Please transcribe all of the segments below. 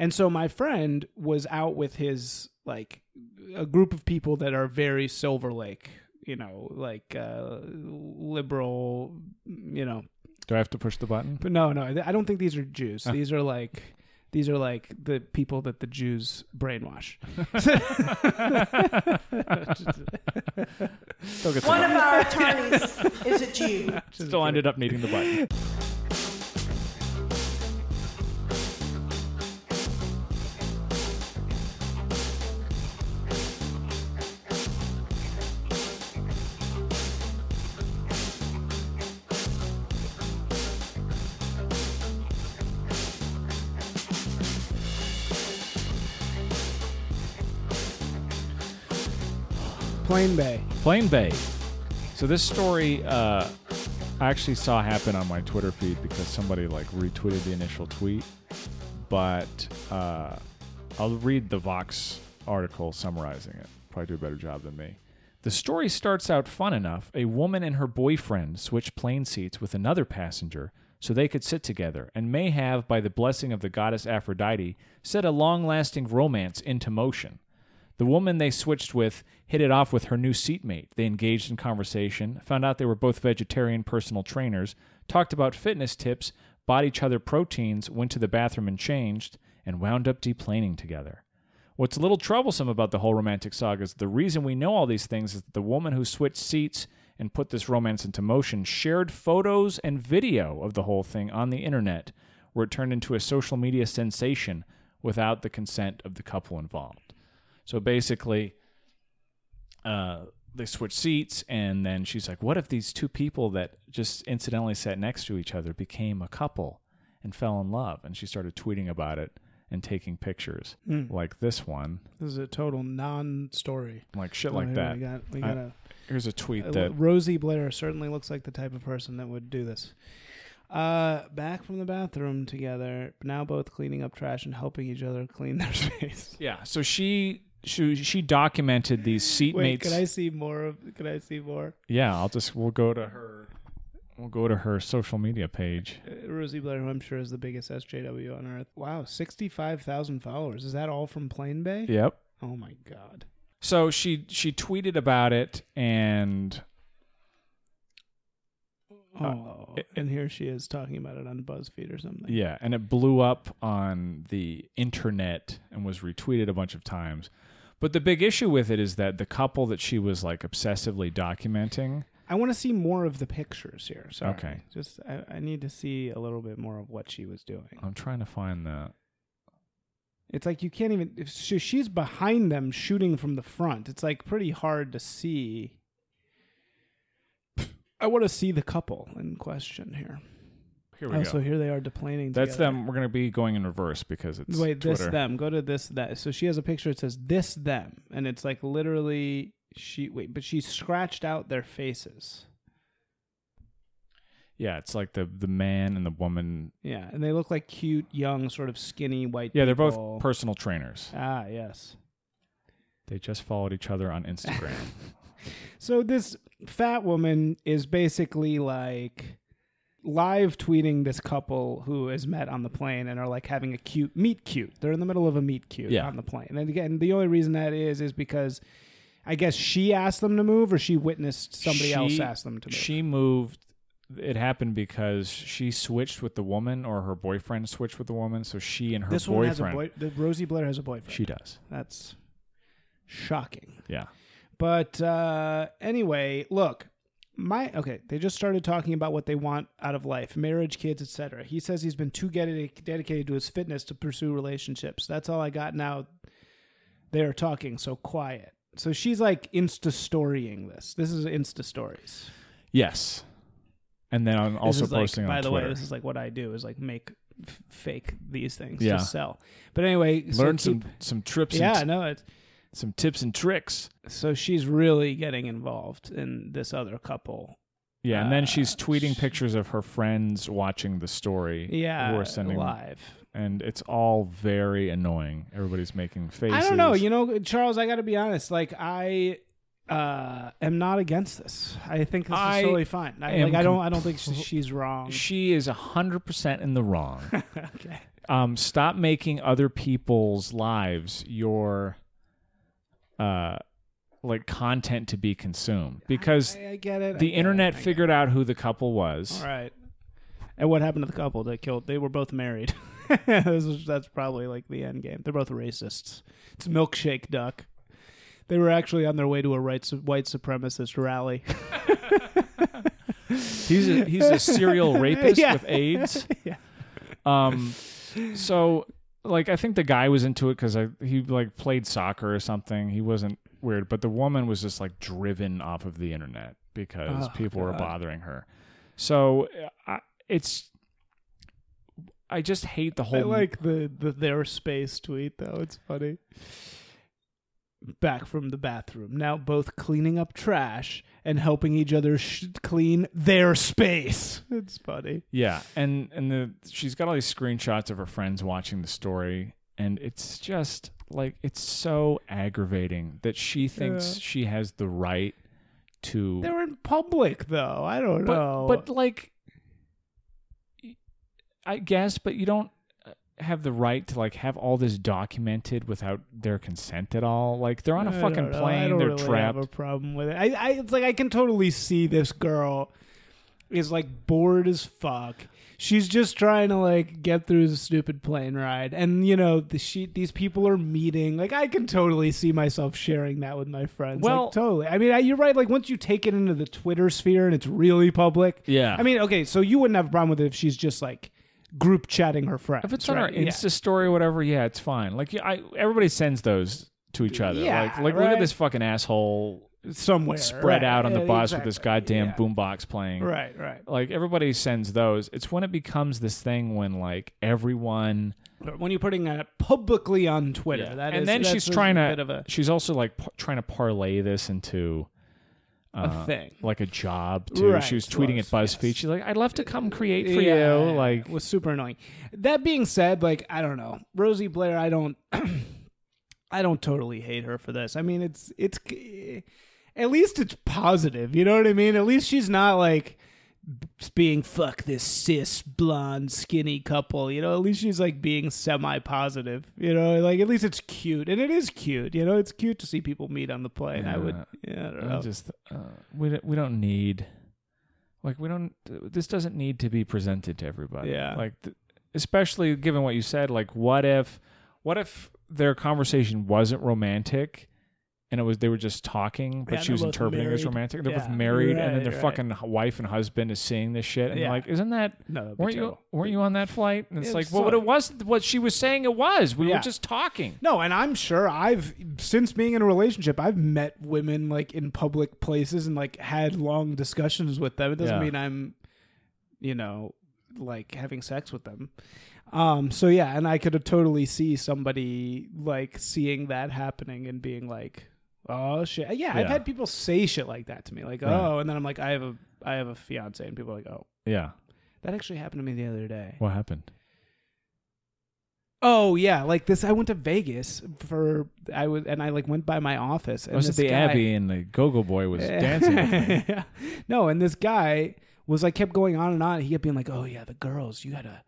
And so my friend was out with his like a group of people that are very Silver Lake, you know, like uh liberal, you know. Do I have to push the button? But no, no, I don't think these are Jews. These are like these are like the people that the Jews brainwash. One of our attorneys is a Jew. still ended up needing the button. Plane Bae. Plane Bae. So this story, uh, I actually saw happen on my Twitter feed because somebody like retweeted the initial tweet, but uh, I'll read the Vox article summarizing it. Probably do a better job than me. The story starts out fun enough. A woman and her boyfriend switch plane seats with another passenger so they could sit together, and may have, by the blessing of the goddess Aphrodite, set a long lasting romance into motion. The woman they switched with hit it off with her new seatmate. They engaged in conversation, found out they were both vegetarian personal trainers, talked about fitness tips, bought each other proteins, went to the bathroom and changed, and wound up deplaning together. What's a little troublesome about the whole romantic saga is the reason we know all these things is that the woman who switched seats and put this romance into motion shared photos and video of the whole thing on the internet, where it turned into a social media sensation without the consent of the couple involved. So basically, uh, they switch seats, and then she's like, "What if these two people that just incidentally sat next to each other became a couple and fell in love?" And she started tweeting about it and taking pictures, like this one, This is a total non-story. like shit Oh, like that. We got, we got a, Here's a tweet uh, that Rosie Blair certainly looks like the type of person that would do this. Uh, back from the bathroom together, now both cleaning up trash and helping each other clean their space. yeah. So she she she documented these seatmates. Wait, can I see more of? Can I see more? Yeah, I'll just we'll go to her. We'll go to her social media page. Uh, Rosie Blair, who I'm sure is the biggest SJW on earth. Wow, sixty-five thousand followers. Is that all from Plane Bae? Yep. Oh my god. So she she tweeted about it and Oh, it- and here she is talking about it on BuzzFeed or something. yeah, and it blew up on the internet and was retweeted a bunch of times. But the big issue with it is that the couple that she was like obsessively documenting. I want to see more of the pictures here. Sorry. Okay. Just I, I need to see a little bit more of what she was doing. I'm trying to find the It's like you can't even. If she, she's behind them shooting from the front, it's like pretty hard to see. I want to see the couple in question here. Here we Oh, go. so here they are deplaning. That's together. them. We're going to be going in reverse because it's Wait, this them. Go to this that. So she has a picture. It says this them, and it's like literally she. Wait, but she scratched out their faces. Yeah, it's like the the man and the woman. Yeah, and they look like cute, young, sort of skinny white. Yeah, they're both personal trainers. Ah, yes. They just followed each other on Instagram. So this fat woman is basically like live tweeting this couple who has met on the plane and are like having a cute meet cute. They're in the middle of a meet cute Yeah. on the plane. And again, the only reason that is is because I guess she asked them to move or she witnessed somebody else ask them to move. She moved. It happened because she switched with the woman, or her boyfriend switched with the woman. So she and her this one has a boyfriend. boy. The Rosie Blair has a boyfriend. She does. That's shocking. Yeah. But uh, anyway, look, my okay. They just started talking about what they want out of life, marriage, kids, etc. He says he's been too dedicated to his fitness to pursue relationships. That's all I got now. They're talking so quiet. So she's like insta storying this. This is insta stories. Yes. And then I'm also posting like, by the Twitter. way, this is like what I do is like make f- fake these things Yeah. to sell. But anyway, so Learn keep- some some trips. Yeah, and no, it's some tips and tricks. so she's really getting involved in this other couple. Yeah, and then Uh, she's tweeting sh- pictures of her friends watching the story. Yeah, who are sending live. and it's all very annoying. Everybody's making faces. I don't know. You know, Charles, I got to be honest. Like, I uh, am not against this. I think this I is totally fine. I, like, I don't. I don't think she's wrong. she is hundred percent in the wrong. okay. um, stop making other people's lives your uh like content to be consumed because I, I get it. I the get it, internet I get figured out who the couple was it. All right. And what happened to the couple that killed? They were both married. This is- that's probably like the end game. They're both racists. It's milkshake duck. They were actually on their way to a right, white supremacist rally. he's a, he's a serial rapist Yeah. with AIDS yeah. um so like i think the guy was into it because he like played soccer or something he wasn't weird but the woman was just like driven off of the internet because Oh, people were bothering her so I, it's i just hate the whole I like the, the their space tweet though. It's funny. Back from the bathroom, now both cleaning up trash and helping each other sh- clean their space. It's funny. yeah and and the she's got all these screenshots of her friends watching the story and it's just like it's so aggravating that she thinks Yeah. she has the right to They're in public though. I don't but know. but like i guess but you don't have the right to like have all this documented without their consent at all like they're on a I fucking don't. I plane don't they're really trapped Have a problem with it. I, I, it's like I can totally see this girl is like bored as fuck. She's just trying to like get through the stupid plane ride, and you know the she these people are meeting. Like I can totally see myself sharing that with my friends. Well- like, totally. I mean, I, you're right. Like once you take it into the Twitter sphere and it's really public. yeah I mean, okay, so you wouldn't have a problem with it if she's just like group chatting her friends. if it's on right? our Yeah. insta story or whatever yeah it's fine like I, everybody sends those to each other Yeah, like like look at this fucking asshole somewhere spread right. out on the Yeah, bus with this goddamn Yeah. boombox playing Right, right. like everybody sends those it's when it becomes this thing when like everyone when you're putting it publicly on Twitter. Yeah. That and is- then she's a trying bit to. of a, she's also like p- trying to parlay this into a uh, thing. like a job too. Right, she was tweeting at BuzzFeed. yes. She's like, "I'd love to come create for Yeah, you." Like, it was super annoying. That being said, like I don't know, Rosie Blair. I don't, I don't totally hate her for this. I mean, it's it's at least it's positive. You know what I mean? At least she's not like being fuck this cis blonde skinny couple. You know, at least she's like being semi positive. You know, like at least it's cute, and it is cute. You know, it's cute to see people meet on the plane. I would, yeah, I don't I know. just uh, we don't, we don't need like we don't. This doesn't need to be presented to everybody. Yeah. Like, th- especially given what you said. Like, what if what if their conversation wasn't romantic? And it was they were just talking, but Yeah, she they're was both interpreting it as married. romantic. They're both Yeah, married, and then right, their right. fucking wife and husband is seeing this shit, and Yeah. like, isn't that no, that'd be weren't you terrible. weren't you on that flight? And it's Yeah, like, well, what it was, what she was saying, it was. We Yeah. were just talking. No, and I'm sure I've since being in a relationship, I've met women like in public places and like had long discussions with them. It doesn't Yeah. mean I'm, you know, like having sex with them. Um. So yeah, and I could totally see somebody like seeing that happening and being like, "Oh shit." Yeah, I've Yeah. had people say shit like that to me, like, Right. "Oh," and then I'm like, "I have a, I have a fiance," and people are like, "Oh." Yeah. That actually happened to me the other day. What happened? Oh yeah, like this. I went to Vegas for I was, and I like went by my office. And was it this the guy- Abbey and the Go-Go Boy was dancing with me? Yeah. no, and this guy was like kept going on and on. He kept being like, "Oh yeah, the girls. You gotta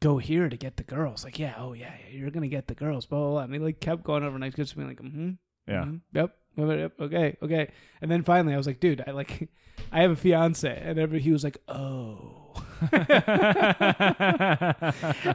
go here to get the girls." Like, yeah, oh yeah, yeah you're gonna get the girls. Blah blah. blah. And he like kept going over, and I just being like, "Hmm, Yeah. mhm, yep, okay, okay." And then finally, I was like, "Dude, I like, I have a fiance," and every he was like, "Oh."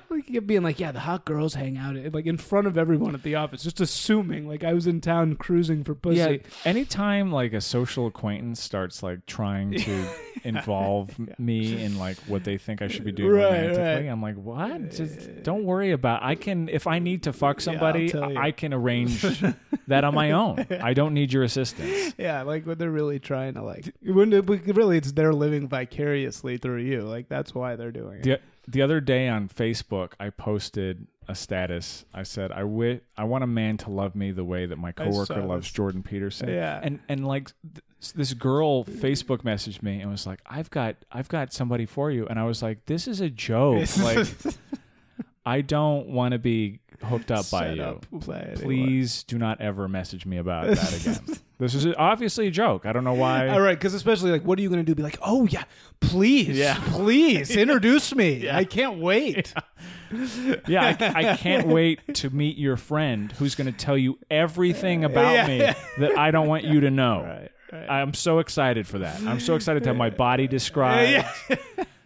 like kept being like, yeah, the hot girls hang out eh, like in front of everyone at the office, just assuming like I was in town cruising for pussy. Yeah, anytime like a social acquaintance starts like trying to involve m- me in like what they think I should be doing Right, romantically, right. I'm like, what? Just don't worry about. I can if I need to fuck somebody, you. I can arrange that on my own. I don't need your assistance. Yeah, like what they're really trying to like, when it, really it's they're living vicariously through you. Like that's why they're doing it. The the other day on Facebook, I posted a status. I said, "I wi- I want a man to love me the way that my coworker loves. Jordan Peterson." Yeah. and and like th- this girl Facebook messaged me and was like, "I've got I've got somebody for you," and I was like, "This is a joke. like, I don't want to be hooked up by Set you. up anyone. Please do not ever message me about that again. this is obviously a joke. I don't know why. All right, because especially like, what are you going to do? Be like, oh yeah, please, Yeah. please introduce me. I can't wait. Yeah, I, I can't wait to meet your friend who's going to tell you everything about Yeah. me that I don't want you to know. Right, right. I'm so excited for that. I'm so excited to have my body described,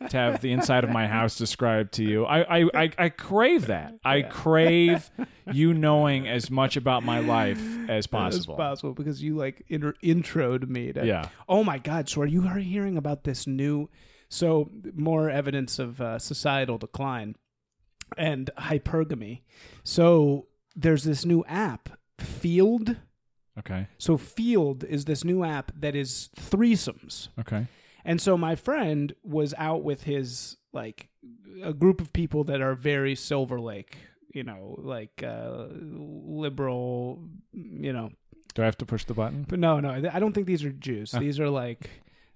to have the inside of my house described to you. I, I, I, I crave that. I crave you knowing as much about my life as possible. As possible because you like inter- introed me to. Yeah. Oh my God! So are you hearing about this new? So more evidence of uh, societal decline and hypergamy. So there's this new app, Feeld. Okay. So Feeld is this new app that is threesomes. Okay. And so my friend was out with his like a group of people that are very Silver Lake, you know, like uh liberal, you know. Do I have to push the button? But no, no, I don't think these are Jews. These are like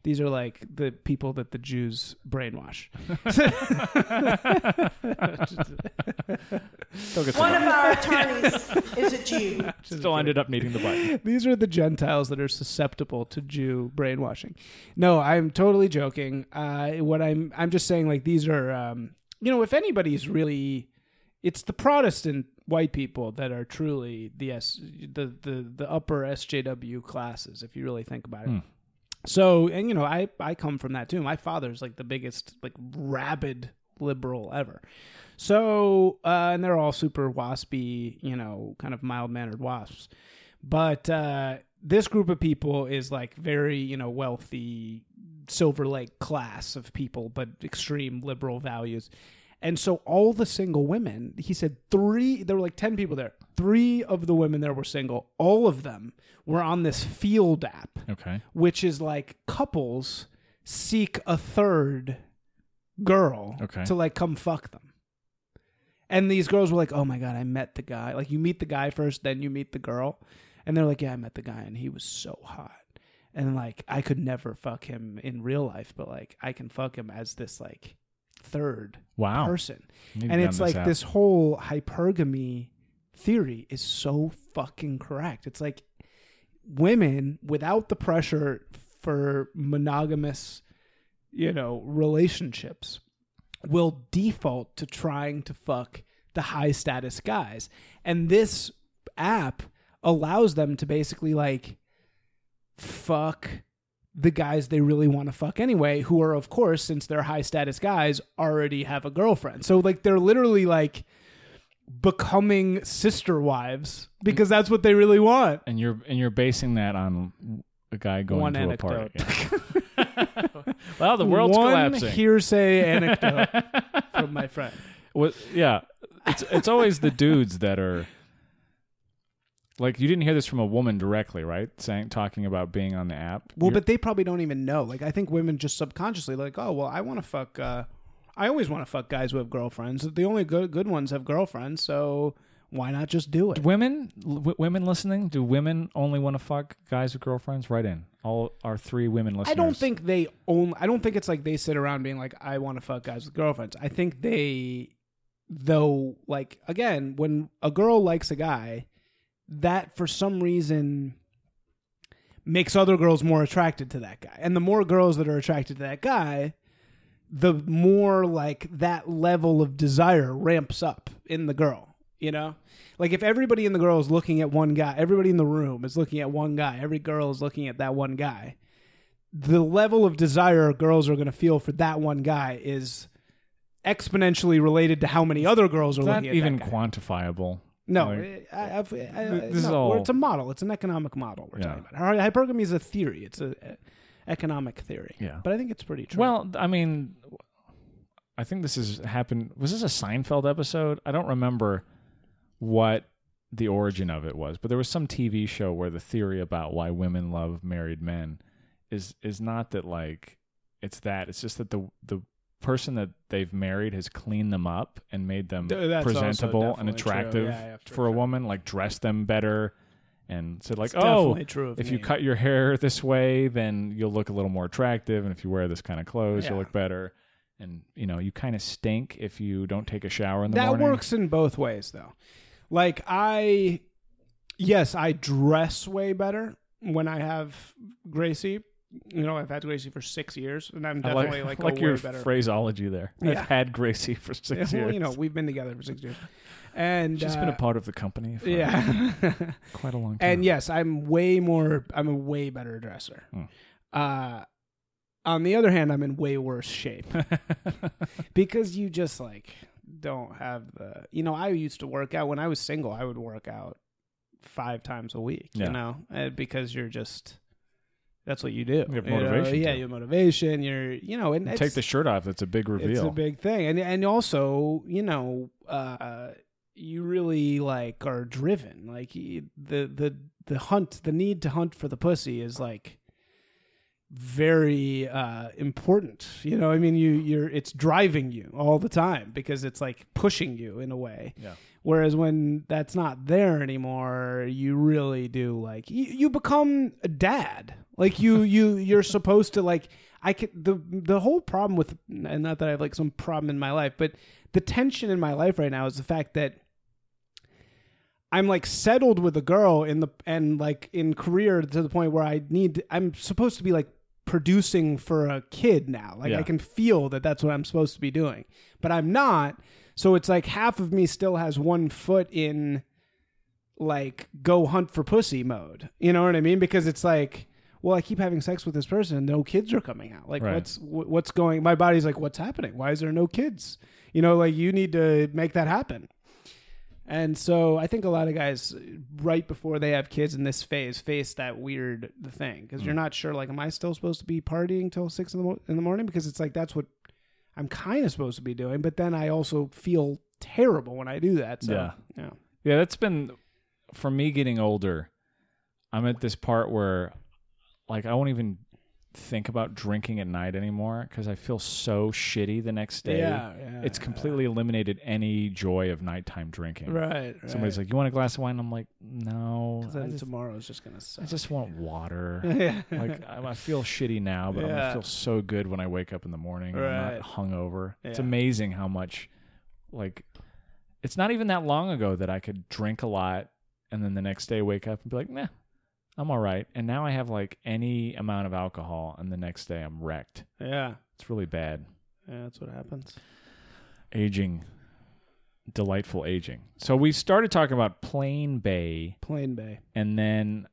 these are like the people that the Jews brainwash. One of our attorneys is a Jew. still ended up needing the button. These are the Gentiles that are susceptible to Jew brainwashing. No, I'm totally joking. Uh, what I'm I'm just saying, like these are, um, you know, if anybody's really, it's the Protestant white people that are truly the S, the the the upper SJW classes. If you really think about it. Hmm. So, and you know, I I come from that too. My father's like the biggest like rabid liberal ever. So, uh, and they're all super waspy, you know, kind of mild mannered wasps. But uh, this group of people is like very, you know, wealthy Silver Lake class of people, but extreme liberal values. And so all the single women, he said three, there were like 10 people there. Three of the women there were single. All of them were on this Feeld app Okay. which is like couples seek a third girl Okay. to like come fuck them. And these girls were like, "Oh my god, I met the guy." Like you meet the guy first, then you meet the girl. And they're like, "Yeah, I met the guy and he was so hot." And like I could never fuck him in real life, but like I can fuck him as this like third Wow. person. And it's like this whole hypergamy theory is so fucking correct. It's like women without the pressure for monogamous, you know, relationships will default to trying to fuck the high status guys. And this app allows them to basically like fuck the guys they really want to fuck anyway, who are, of course, since they're high status guys, already have a girlfriend. So, like, they're literally like becoming sister wives because that's what they really want. and you're and you're basing that on a guy going One to anecdote. a party. well, the world's One collapsing. hearsay anecdote from my friend. What? Yeah, it's it's always the dudes that are like you didn't hear this from a woman directly, right? Saying talking about being on the app. Well, You're- but they probably don't even know. Like, I think women just subconsciously like, oh, well, I want to fuck. Uh, I always want to fuck guys who have girlfriends. The only good good ones have girlfriends, so why not just do it? women w- women listening, do women only want to fuck guys with girlfriends? Right in all our three women listeners. I don't think they only. I don't think it's like they sit around being like, I want to fuck guys with girlfriends. I think they, though, like again, when a girl likes a guy, that for some reason makes other girls more attracted to that guy, and the more girls that are attracted to that guy, the more like that level of desire ramps up in the girl. You know, like if everybody in the girl is looking at one guy, everybody in the room is looking at one guy, every girl is looking at that one guy. The level of desire girls are going to feel for that one guy is exponentially related to how many other girls are that looking at even that guy. quantifiable. No, Like, I, I've, I, I, this is all- it's a model. It's an economic model we're Yeah. talking about. Hypergamy is a theory. It's a, a economic theory. Yeah. but I think it's pretty true. Well, I mean, I think this has happened. Was this a Seinfeld episode? I don't remember what the origin of it was, but there was some TV show where the theory about why women love married men is is not that like it's that. It's just that the the person that they've married has cleaned them up and made them Th- that's also presentable and definitely true. attractive Yeah, yeah, for for a sure. woman, like dressed them better and said like, It's "Oh, definitely true of if you me. cut your hair this way, then you'll look a little more attractive, and if you wear this kind of clothes, you'll Yeah. look better." And you know, you kind of stink if you don't take a shower in the morning. that morning. works in both ways though Like I, yes, I dress way better when I have Gracie. You know, I've had Gracie for six years, and I'm I definitely like, like, like your better. phraseology there. Yeah. I've had Gracie for six well, years. you know, we've been together for six years, and she's uh, been a part of the company for yeah. quite a long time. and yes, I'm way more. I'm a way better dresser. Hmm. Uh, on the other hand, I'm in way worse shape because you just like don't have the. You know, I used to work out when I was single. I would work out five times a week. Yeah. You know, uh, because you're just. That's what you do. You have motivation Yeah, to. you have motivation. You're, you know, and take the shirt off. That's a big reveal. it's a big thing, and and also, you know, uh, you really like are driven. Like the the the hunt, the need to hunt for the pussy is like very uh important. You know i mean you you're it's driving you all the time because it's like pushing you in a way. Yeah. whereas when that's not there anymore you really do like you, you become a dad. Like you you you're supposed to like i could the the whole problem with and not that i have like some problem in my life but the tension in my life right now is the fact that I'm like settled with a girl in the and like in career to the point where I need I'm supposed to be like producing for a kid now. Like Yeah. I can feel that that's what I'm supposed to be doing. But I'm not. So it's like half of me still has one foot in like go hunt for pussy mode. You know what I mean? Because it's like well, I keep having sex with this person and no kids are coming out. Like Right. what's wh- what's going my body's like what's happening? Why is there no kids? You know, like you need to make that happen. And so I think a lot of guys right before they have kids in this phase face that weird thing because Mm. you're not sure like am I still supposed to be partying till 6 in the, mo- in the morning because it's like that's what I'm kind of supposed to be doing but then I also feel terrible when I do that so Yeah. yeah Yeah, that's been for me getting older. I'm at this part where, like, I won't even think about drinking at night anymore because I feel so shitty the next day. yeah, yeah It's completely eliminated any joy of nighttime drinking. right, right. Somebody's like, "You want a glass of wine?" I'm like, "No." I then just, tomorrow's just gonna suck I just want water." yeah like I, I feel shitty now, but I'm Yeah. gonna feel so good when I wake up in the morning and I'm Right. not hungover. It's amazing how much, like, it's not even that long ago that I could drink a lot and then the next day wake up and be like, nah, I'm all right. And now I have like any amount of alcohol and the next day I'm wrecked. yeah It's really bad. yeah that's what happens Aging, delightful aging. So we started talking about Plane Bae Plane Bae and then,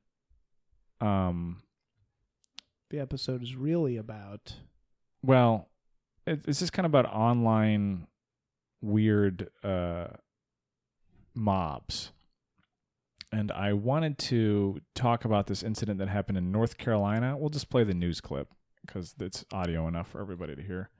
um, the episode is really about Well, it, it's just kind of about online weird uh, mobs. And I wanted to talk about this incident that happened in North Carolina. We'll just play the news clip because it's audio enough for everybody to hear.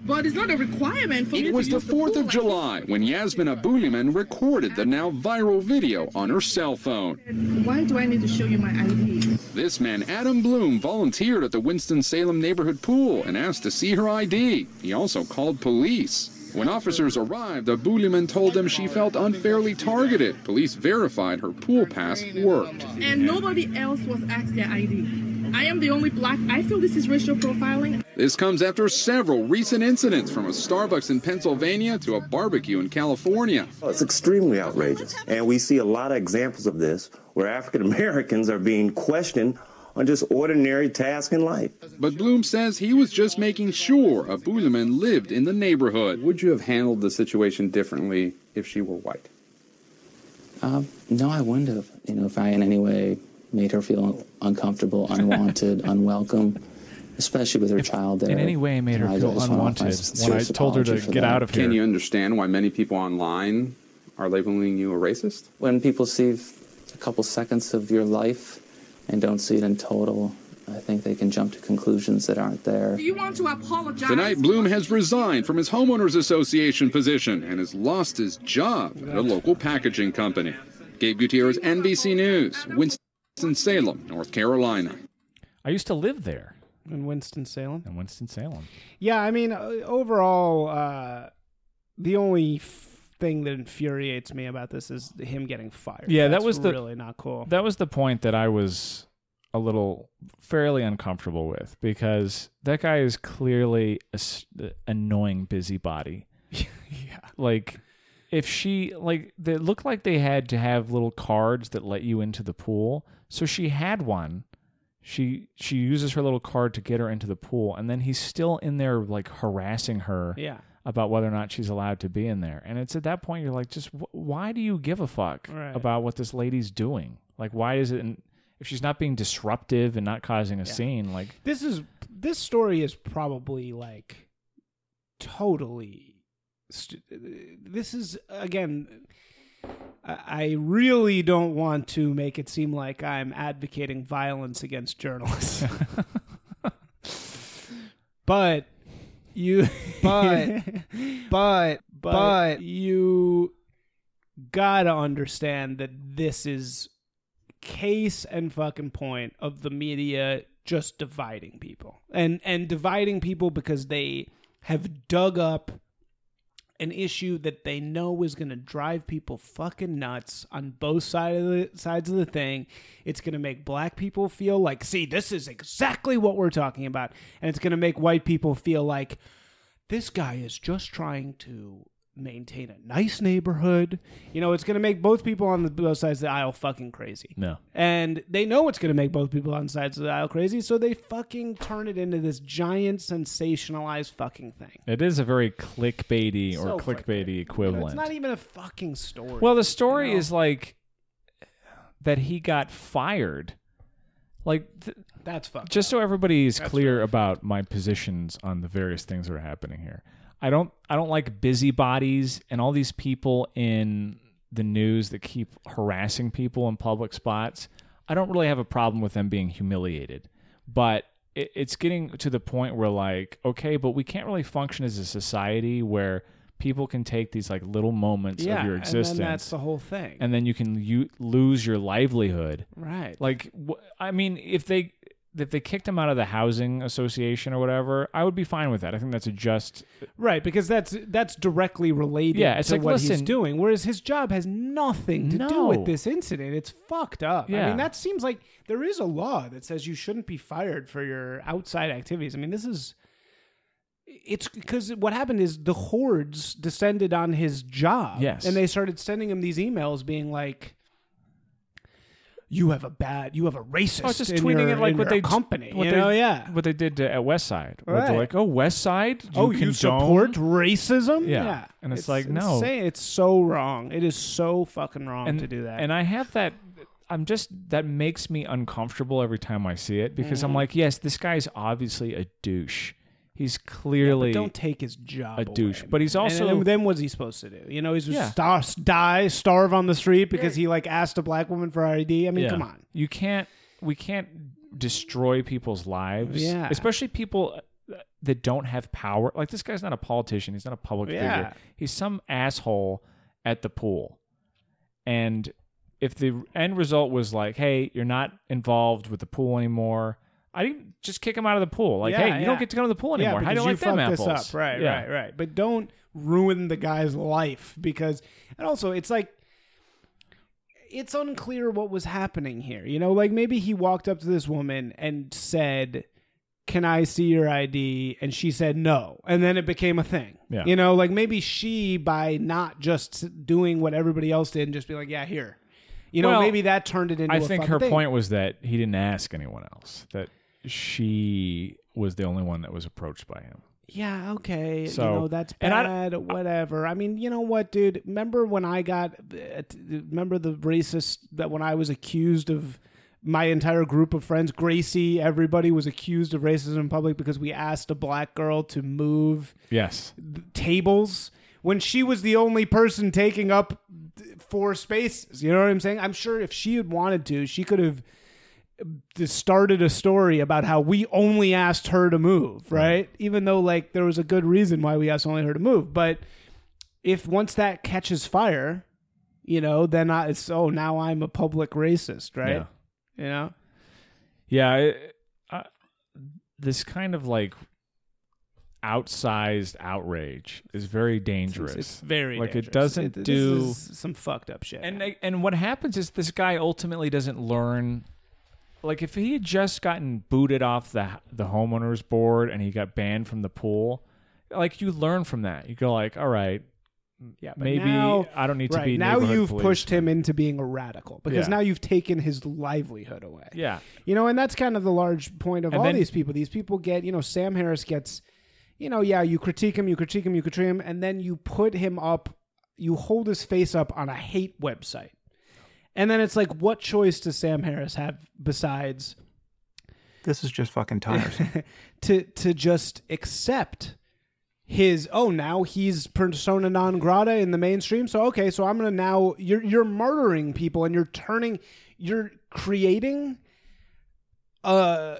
But it's not a requirement for me It to was the 4th pool. of July when Yasmin Abuliman recorded the now viral video on her cell phone. Why do I need to show you my ID? This man, Adam Bloom, volunteered at the Winston-Salem neighborhood pool and asked to see her ID. He also called police. When officers arrived, Abuliman told them she felt unfairly targeted. Police verified her pool pass worked. And nobody else was asked their ID. I am the only black. I feel this is racial profiling. This comes after several recent incidents from a Starbucks in Pennsylvania to a barbecue in California. Oh, It's extremely outrageous. And we see a lot of examples of this where African Americans are being questioned on just ordinary tasks in life. But Bloom says he was just making sure a Abuliman lived in the neighborhood. Would you have handled the situation differently if she were white? Um, no, I wouldn't have. You know, if I in any way made her feel uncomfortable, unwanted, unwelcome, especially with her child there. In any way, made her I feel just wanna offer my unwanted sincere when I told her to get that. out of here. Can you understand why many people online are labeling you a racist? When people see a couple seconds of your life and don't see it in total, I think they can jump to conclusions that aren't there. Do you want to apologize? Tonight, Bloom has resigned from his homeowners association position and has lost his job at a local packaging company. Gabe Gutierrez, NBC News, Winston-Salem, North Carolina. I used to live there in Winston Salem. in Winston-Salem. Yeah, I mean, uh, overall, uh, the only f- thing that infuriates me about this is him getting fired. Yeah, that That's was the- really not cool. That was the point that I was a little fairly uncomfortable with because that guy is clearly a s- annoying busybody. yeah, Like if she like they looked like they had to have little cards that let you into the pool. So she had one. She she uses her little card to get her into the pool, and then he's still in there like harassing her Yeah. About whether or not she's allowed to be in there. And it's at that point you're like, just wh- why do you give a fuck Right. about what this lady's doing? Like, why is it? If she's not being disruptive and not causing a scene, like This is this story is probably like totally. St- this is again. I I really don't want to make it seem like I'm advocating violence against journalists. but you But- but but you gotta understand that this is case and fucking point of the media just dividing people. And and dividing people because they have dug up an issue that they know is going to drive people fucking nuts on both side of the sides of the thing. It's going to make black people feel like, see, this is exactly what we're talking about, and it's going to make white people feel like this guy is just trying to maintain a nice neighborhood. You know, it's going to make both people on the both sides of the aisle fucking crazy. no. And they know it's going to make both people on sides of the aisle crazy, so they fucking turn it into this giant sensationalized fucking thing. It is a very clickbaity So or clickbaity equivalent. it's not even a fucking story. Well, the story you know? is like that he got fired. Like, th- That's fucked. just up. so everybody is That's clear about my positions on the various things that are happening here. I don't I don't like busybodies and all these people in the news that keep harassing people in public spots. I don't really have a problem with them being humiliated, but it, it's getting to the point where like, okay, but we can't really function as a society where people can take these like little moments yeah, of your existence and then that's the whole thing. and then you can u- lose your livelihood. right. Like, wh- I mean, if they if they kicked him out of the housing association or whatever, I would be fine with that. I think that's a just. Right, because that's that's directly related Yeah, it's to like, what he's doing. Whereas his job has nothing to do with this incident. It's fucked up. I mean, that seems like there is a law that says you shouldn't be fired for your outside activities. I mean, this is it's because what happened is the hordes descended on his job. Yes. and they started sending him these emails being like. You have a bad, you have a racist. I was just in tweeting your- it like what they company, what you they, know, yeah. what they did to, at West Side. Where they're like, oh, West Side, you oh, you support racism? Yeah. And it's like, no. insane. It's so wrong. It is so fucking wrong and to do that. And I have that. I'm just that makes me uncomfortable every time I see it because Mm-hmm. I'm like, yes, this guy's obviously a douche. He's But clearly don't take his job. a douche, away, but he's also- And then what's he supposed to do? You know, he's just Yeah. star, die, starve on the street because he like asked a black woman for ID. I mean, Yeah. come on. You can't. We can't destroy people's lives. Yeah. Especially people uh, that don't have power. Like this guy's not a politician. He's not a public Yeah. figure. He's some asshole at the pool. And if the end result was like, "Hey, you're not involved with the pool anymore," I didn't just kick him out of the pool. Like, Yeah, "Hey, you yeah. don't get to go to the pool anymore. Yeah, How do you like because them fucked apples?" this up. Right, Yeah. right, right. But don't ruin the guy's life because, and also it's like, it's unclear what was happening here. You know, like maybe he walked up to this woman and said, "Can I see your ID?" and she said no, and then it became a thing. Yeah. You know, like maybe she by not just doing what everybody else did and just be like, "Yeah, here." You know, Well, maybe that turned it into. I a think fucking her thing. point was that he didn't ask anyone else. That she was the only one that was approached by him. Yeah, okay. So- you know, that's and I- bad, whatever. I mean, you know what, dude? Remember when I got remember the racist that when I was accused of my entire group of friends, Gracie, everybody was accused of racism in public because we asked a black girl to move Yes. tables when she was the only person taking up four spaces. You know what I'm saying? I'm sure if she had wanted to, she could have started a story about how we only asked her to move, right? Even though like there was a good reason why we asked only her to move, but if once that catches fire, you know, then I, it's oh now I'm a public racist, right? Yeah. You know, Yeah. it- uh, this kind of like outsized outrage is very dangerous. it's, it's very like dangerous. it doesn't It- do. some fucked up shit. And and what happens is this guy ultimately doesn't learn. Like if he had just gotten booted off the the homeowners board and he got banned from the pool, like you learn from that. You go like, all right, Yeah, maybe now- I don't need to be now you've police. pushed him into being a radical because Yeah. now you've taken his livelihood away. Yeah. You know, and that's kind of the large point of And all then- these people. These people get, you know, Sam Harris gets, you know, yeah, you critique him, you critique him, you critique him, and then you put him up, you hold his face up on a hate website. And then it's like, what choice does Sam Harris have besides This is just fucking tiresome. to to just accept his oh now he's persona non grata in the mainstream. So okay so i'm gonna now you're you're murdering people and you're turning you're creating uh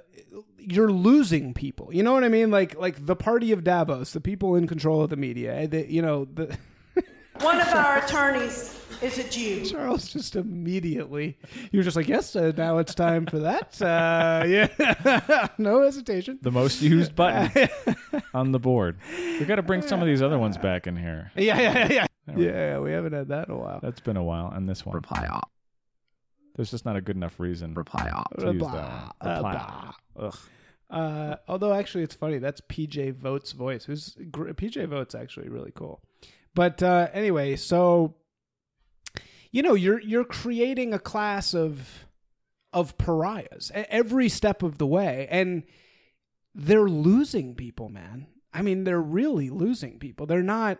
you're losing people. You know what i mean? Like like the party of davos the people in control of the media the, you know the One of our attorneys is a Jew. Charles just immediately, you were just like, yes, uh, now it's time for that. Uh, yeah, no hesitation. The most used button on the board. We got to bring some of these other ones back in here. Yeah, yeah, yeah, yeah. There we. Yeah, we haven't had that in a while. That's been a while. And this one. Reply all. There's just not a good enough reason. Reply all. To use that uh, one. Reply blah. Ugh. Uh, although actually, it's funny. That's PJ Vogt's voice. Who's PJ Vogt's actually really cool. But uh, anyway, so you know, you're you're creating a class of of pariahs every step of the way, and they're losing people, man. I mean, they're really losing people. They're not.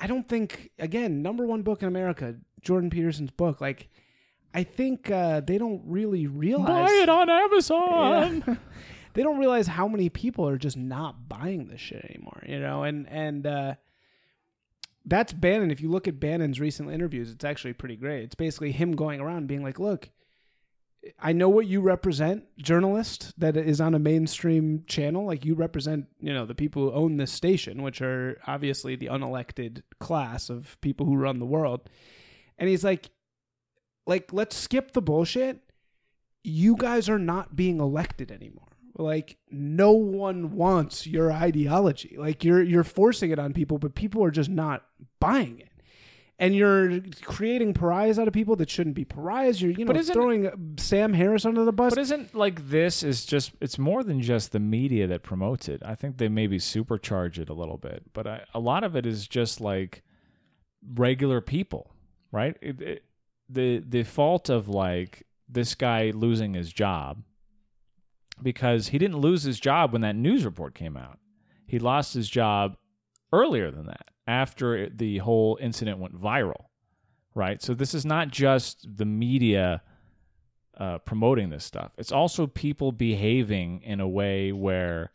I don't think again, number one book in America, Jordan Peterson's book. Like, I think uh, they don't really realize. Buy it on Amazon. Yeah. they don't realize how many people are just not buying this shit anymore, you know, and and uh, that's Bannon. If you look at Bannon's recent interviews, it's actually pretty great. It's basically him going around being like, "Look, I know what you represent, journalist that is on a mainstream channel. Like you represent, you know, the people who own this station, which are obviously the unelected class of people who run the world." And he's like, "Like, let's skip the bullshit." you guys are not being elected anymore. Like no one wants your ideology. Like you're you're forcing it on people, but people are just not buying it. And you're creating pariahs out of people that shouldn't be pariahs. You're you know throwing Sam Harris under the bus. But isn't like this is just it's more than just the media that promotes it. I think they maybe supercharge it a little bit, but I, a lot of it is just like regular people, right? It, it, the the fault of like this guy losing his job because he didn't lose his job when that news report came out. He lost his job earlier than that after the whole incident went viral, right? So this is not just the media uh, promoting this stuff. It's also people behaving in a way where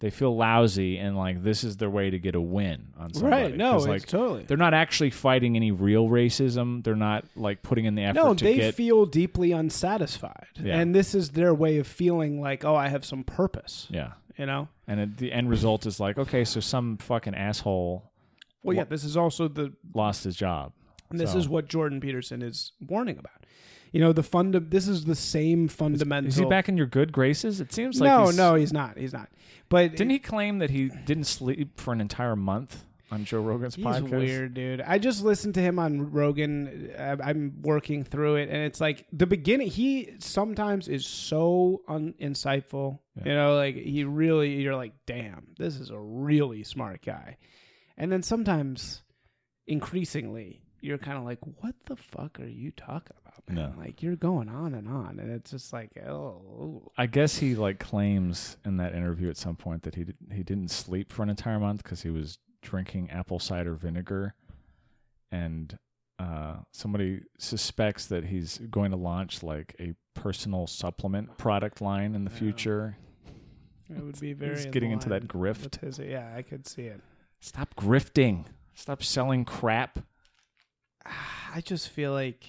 they feel lousy and like this is their way to get a win on somebody. Right, No, it's like totally- They're not actually fighting any real racism. They're not like putting in the effort no, they get. feel deeply unsatisfied, Yeah. and this is their way of feeling like, oh, I have some purpose. yeah, You know. and it, the end result is like, okay, so some fucking asshole Well, yeah. Lo- This is also the lost his job. And this So- is what Jordan Peterson is warning about. You know, the fund. This is the same fundamental. Is he back in your good graces? It seems like no, he's, no, he's not. He's not. But Didn't he claim that he didn't sleep for an entire month on Joe Rogan's podcast? He's podcast? weird, dude. I just listened to him on Rogan. I'm working through it, and it's like the beginning. He sometimes is so un- insightful. You know, like he really. You're like, damn, this is a really smart guy. And then sometimes, increasingly, you're kind of like, what the fuck are you talking about, man? No. Like you're going on and on, and it's just like, oh, I guess he like claims in that interview at some point that he did, he didn't sleep for an entire month because he was drinking apple cider vinegar, and uh, somebody suspects that he's going to launch like a personal supplement product line in the future. it would be very. He's getting into that grift. his- yeah, I could see it. Stop grifting. Stop selling crap. I just feel like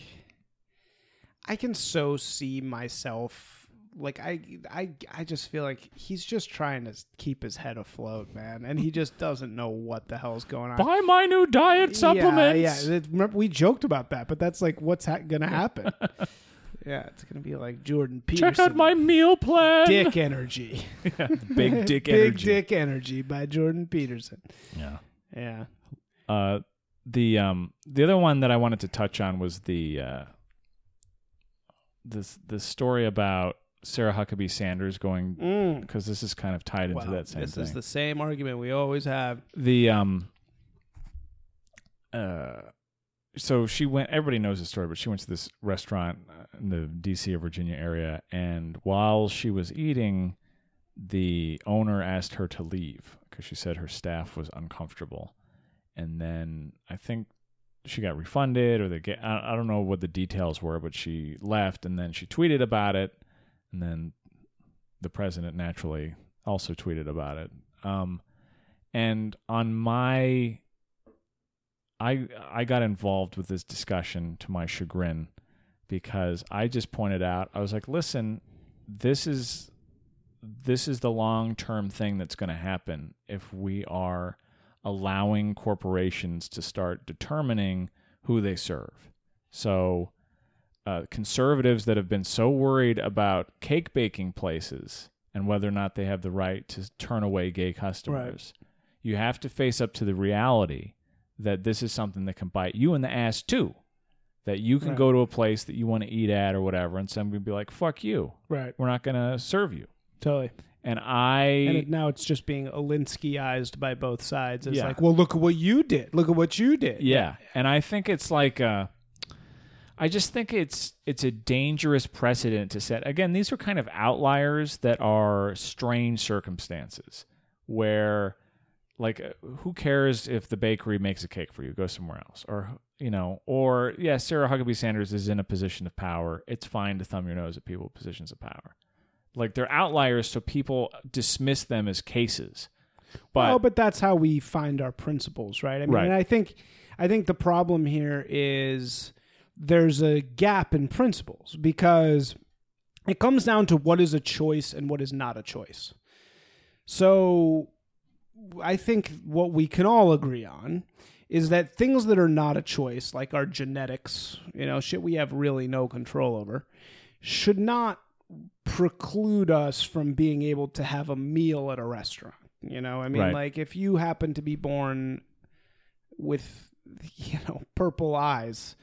I can so see myself like I I I just feel like he's just trying to keep his head afloat, man, and he just doesn't know what the hell's going on. Buy my new diet supplements. Yeah, yeah. It- remember we joked about that, but that's like what's ha- gonna happen. yeah, it's gonna be like Jordan Peterson. Check out my meal plan. Dick Energy. Yeah, big dick Big energy. Big dick Energy by Jordan Peterson. Yeah. Yeah. Uh, the um the other one that I wanted to touch on was the uh, this the story about Sarah Huckabee Sanders going Mm. because this is kind of tied into that same this thing. is the same argument we always have. the um uh, so she went. Everybody knows the story, but she went to this restaurant uh, in the D.C. or Virginia area, and while she was eating, the owner asked her to leave because she said her staff was uncomfortable, and then I think she got refunded or they get. I, I don't know what the details were, but she left, and then she tweeted about it, and then the president naturally also tweeted about it. Um, and on my I I got involved with this discussion to my chagrin because I just pointed out I was like, listen, this is this is the long term thing that's going to happen if we are allowing corporations to start determining who they serve. So uh, conservatives that have been so worried about cake baking places and whether or not they have the right to turn away gay customers, you have to face up to the reality that this is something that can bite you in the ass too. That you can Right. go to a place that you want to eat at or whatever, and somebody be like, "Fuck you, Right. we're not going to serve you." Totally. And I And it, now it's just being Alinskyized by both sides. It's Yeah. like, well, look at what you did. Look at what you did. Yeah, and I think it's like uh I just think it's it's a dangerous precedent to set. Again, these are kind of outliers that are strange circumstances where like uh, who cares if the bakery makes a cake for you go somewhere else or you know or yeah sarah huckabee sanders is in a position of power it's fine to thumb your nose at people in positions of power like they're outliers so people dismiss them as cases but well, but that's how we find our principles, right? I mean, Right. and I think, I think the problem here is there's a gap in principles because it comes down to what is a choice and what is not a choice. So, I think what we can all agree on is that things that are not a choice, like our genetics, you know, shit we have really no control over, should not preclude us from being able to have a meal at a restaurant. You know, I mean, Right. like if you happen to be born with, you know, purple eyes,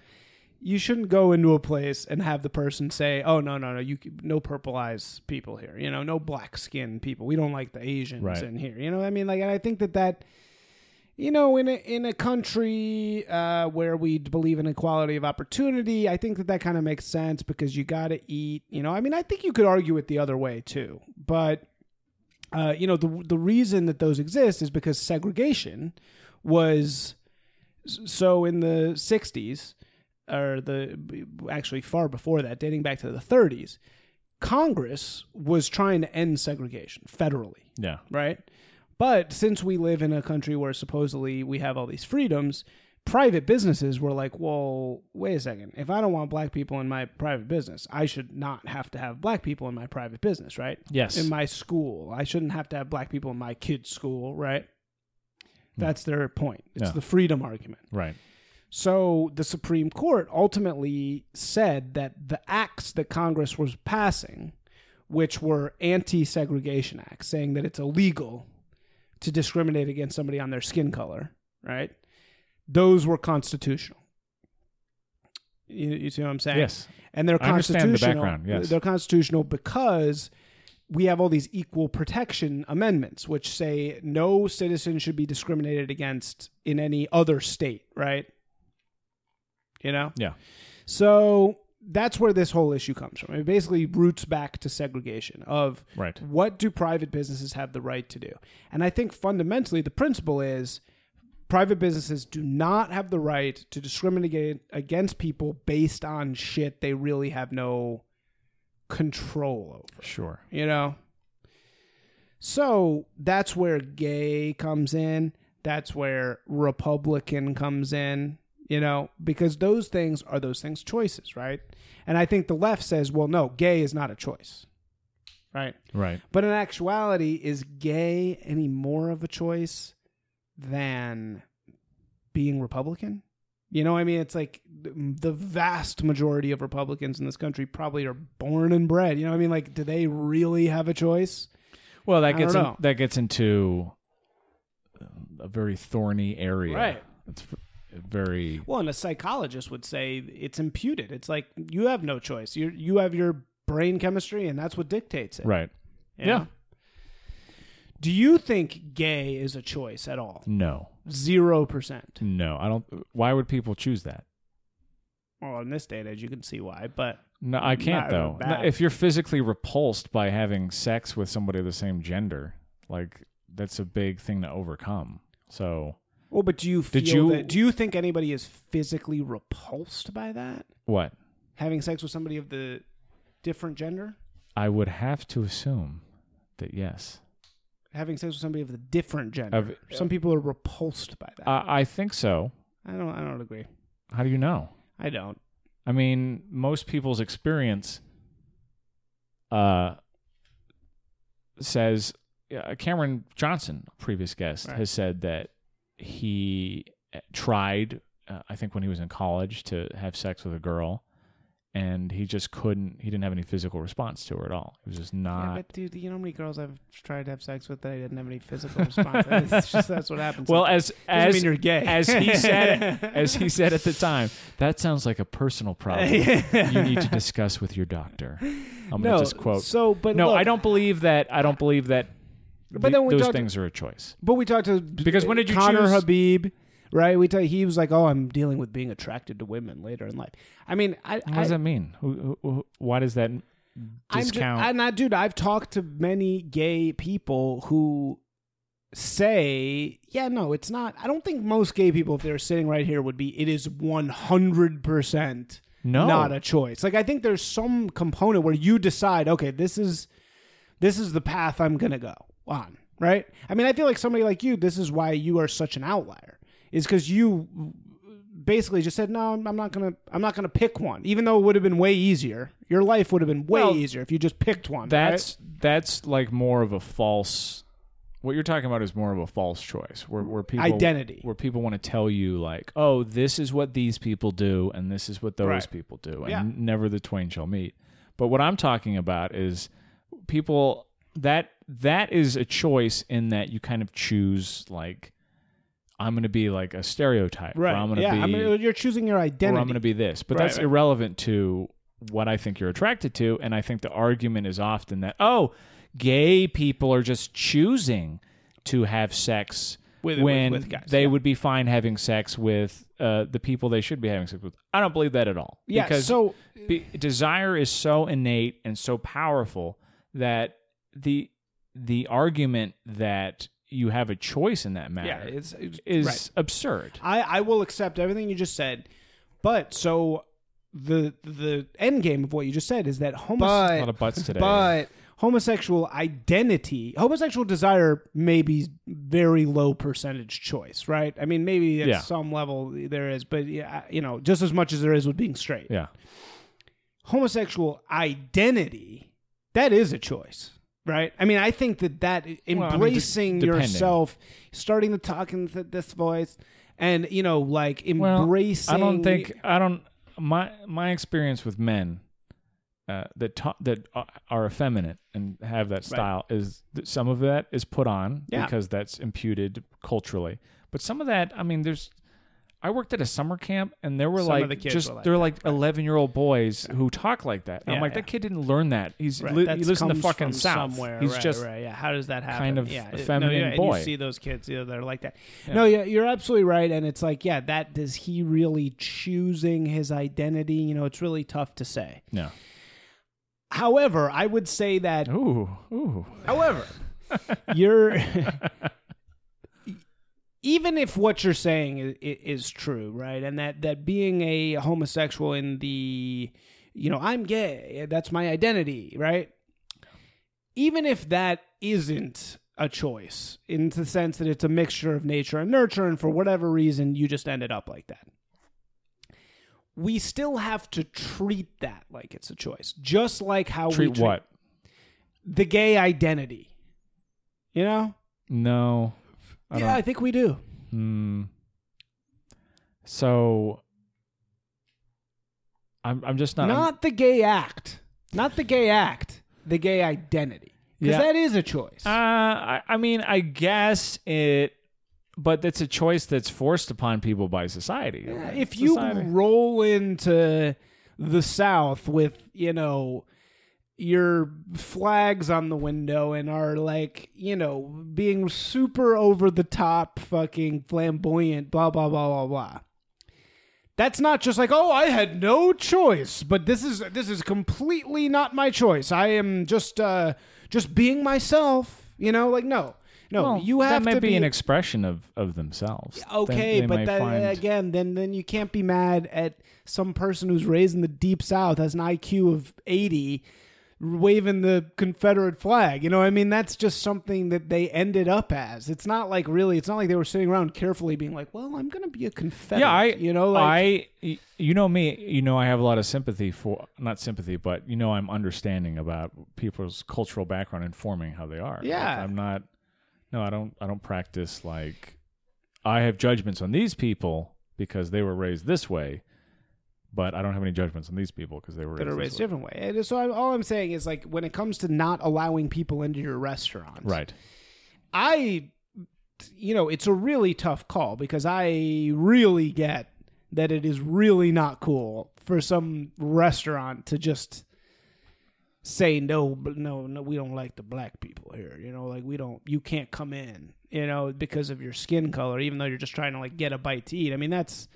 you shouldn't go into a place and have the person say, "Oh no, no, no, you no purple eyes people here. You know, no black skin people. We don't like the Asians Right. in here." You know, what I mean, like, and I think that that you know, in a in a country uh, where we believe in equality of opportunity, I think that that kind of makes sense because you got to eat. You know, I mean, I think you could argue it the other way too, but uh, you know, the the reason that those exist is because segregation was so in the '60s or the actually far before that, dating back to the 30s. Congress was trying to end segregation federally yeah right? But since we live in a country where supposedly we have all these freedoms, private businesses were like, well, wait a second. If I don't want black people in my private business, I should not have to have black people in my private business, right? Yes. In my school, I shouldn't have to have black people in my kid's school, right? Hmm. That's their point. It's Yeah. the freedom argument. right So the Supreme Court ultimately said that the acts that Congress was passing, which were anti segregation acts, saying that it's illegal to discriminate against somebody on their skin color, right? Those were constitutional. You, you see what I'm saying? Yes. And they're I understand the constitutional. background, yes. They're constitutional because we have all these equal protection amendments which say no citizen should be discriminated against in any other state, right? You know? yeah So that's where this whole issue comes from. It basically roots back to segregation of Right. what do private businesses have the right to do? And I think fundamentally the principle is private businesses do not have the right to discriminate against people based on shit they really have no control over sure you know so that's where gay comes in that's where republican comes in you know because those things are those things choices right and i think the left says well no gay is not a choice right right but in actuality is gay any more of a choice than being republican you know, I mean, it's like the vast majority of Republicans in this country probably are born and bred. You know, what I mean, like, do they really have a choice? Well, that don't gets in, that gets into uh, a very thorny area. Right. It's very Well, and a psychologist would say it's imputed. It's like you have no choice. You you have your brain chemistry, and that's what dictates it. right. You Yeah. know? Do you think gay is a choice at all? No. Zero percent. No, I don't. Why would people choose that? Well, in this day and age, you can see why, but No, I can't though. No, If you're physically repulsed by having sex with somebody of the same gender, like that's a big thing to overcome. So well, but do you feel Did you- that? Do you think anybody is physically repulsed by that? what? Having sex with somebody of the different gender? I would have to assume that yes. Having sex with somebody of the different gender. Of- Some people are repulsed by that. Uh, I think so. I don't. I don't agree. How do you know? I don't. I mean, most people's experience uh, says uh, Cameron Johnson, previous guest, Right. has said that he uh, tried, uh, I think when he was in college, to have sex with a girl, and he just couldn't. He didn't have any physical response to her at all. It was just yeah, not. but dude, you know how many girls I've tried to have sex with that I didn't have any physical response. it's just that's what happens. well, as as mean you're gay. as he said, as he said at the time, that sounds like a personal problem you need to discuss with your doctor. I'm gonna just quote. So, but no, look, I don't believe that. I don't believe that. But the- then we those talked- things are a choice. But we talked to Because when did you Conner choose- Habib, right? We tell he was like, "Oh, I'm dealing with being attracted to women later in life." I mean, I, What I does that mean? Who, who, who, why does that I'm discount? and I, dude, I've talked to many gay people who say, "Yeah, no, it's not." I don't think most gay people, if they're sitting right here, would be. It is 100 percent no, not a choice. Like I think there's some component where you decide, okay, this is this is the path I'm gonna go on. Right? I mean, I feel like somebody like you, this is why you are such an outlier, is because you basically just said, no, I'm not gonna, I'm not gonna pick one, even though it would have been way easier. Your life would have been way Well, easier if you just picked one. that's that's like more of a false. What you're talking about is more of a false choice, where where people Identity. where people want to tell you like, oh, this is what these people do, and this is what those Right. people do, and Yeah. never the twain shall meet. But what I'm talking about is people that that is a choice in that you kind of choose like I'm going to be like a stereotype, right? or I'm going to yeah, be, I mean, you're choosing your identity. or I'm going to be this. But Right, that's right. irrelevant to what I think you're attracted to. And I think the argument is often that, oh, gay people are just choosing to have sex With- with- when with guys, they yeah. would be fine having sex with uh, the people they should be having sex with. I don't believe that at all. Yeah, Because so- be, desire is so innate and so powerful that the the argument that you have a choice in that matter Yeah, it's, it's is right. absurd. I, I will accept everything you just said, but so the the end game of what you just said is that a homosexual lot of butts today. but homosexual identity, homosexual desire may be very low percentage choice, right? I mean, maybe at Yeah. some level there is, but yeah, you know, just as much as there is with being straight. yeah. Homosexual identity, that is a choice. Right. I mean, I think that that Well, I mean, de- embracing yourself, starting to talk in th- this voice, and you know, like Well, embracing. I don't think I don't my my experience with men uh, that ta- that are- effeminate and have that style is that some of that is put on Yeah. because that's imputed culturally, but some of that I mean there's. I worked at a summer camp, and there were Some like of the kids just were like they're that, like eleven year old boys who talk like that. And I'm Yeah, like, yeah. that kid didn't learn that. He's Right, li- he lives in the comes fucking from south. Somewhere. He's right, just right, yeah. How does that happen? kind of yeah, feminine no, and boy. you see those kids you know, that are like that. No, yeah, you're absolutely right, and it's like, yeah, that does he really choosing his identity? You know, it's really tough to say. no. However, I would say that. Ooh, ooh. However, you're. even if what you're saying is, is true, right, and that that being a homosexual in the, you know, I'm gay, that's my identity, right? Even if that isn't a choice, in the sense that it's a mixture of nature and nurture, and for whatever reason you just ended up like that, we still have to treat that like it's a choice, just like how we Treat treat what? the gay identity. You know? No. I yeah, I think we do. Hmm. So I'm I'm just not Not the gay act. Not the gay act. The gay identity. Because Yeah. that is a choice. uh I, I mean I guess it but it's a choice that's forced upon people by society. if you Society. roll into the South with, you know, your flags on the window and are like, you know, being super over the top, fucking flamboyant, blah, blah, blah, blah, blah. That's not just like, oh, I had no choice, but this is this is completely not my choice. I am just uh just being myself, you know, like no. No, Well, you have that might to be, be an expression of, of themselves. Okay, they but might that, find- again, then then you can't be mad at some person who's raised in the deep south has an IQ of eighty, waving the Confederate flag. You know, I mean, that's just something that they ended up as. It's not like really. It's not like they were sitting around carefully being like, "Well, I'm going to be a Confederate." yeah, I you know, like I you know me, you know I have a lot of sympathy for not sympathy, but you know I'm understanding about people's cultural background informing how they are. Like, Yeah. I'm not no, I don't I don't practice like I have judgments on these people because they were raised this way, but I don't have any judgments on these people because they were that raised, are raised way. different way. And so I, all I'm saying is like when it comes to not allowing people into your restaurant, Right. I, you know, it's a really tough call because I really get that it is really not cool for some restaurant to just say no, but no, no, we don't like the black people here. You know, like we don't, you can't come in. You know, because of your skin color, even though you're just trying to like get a bite to eat. I mean, that's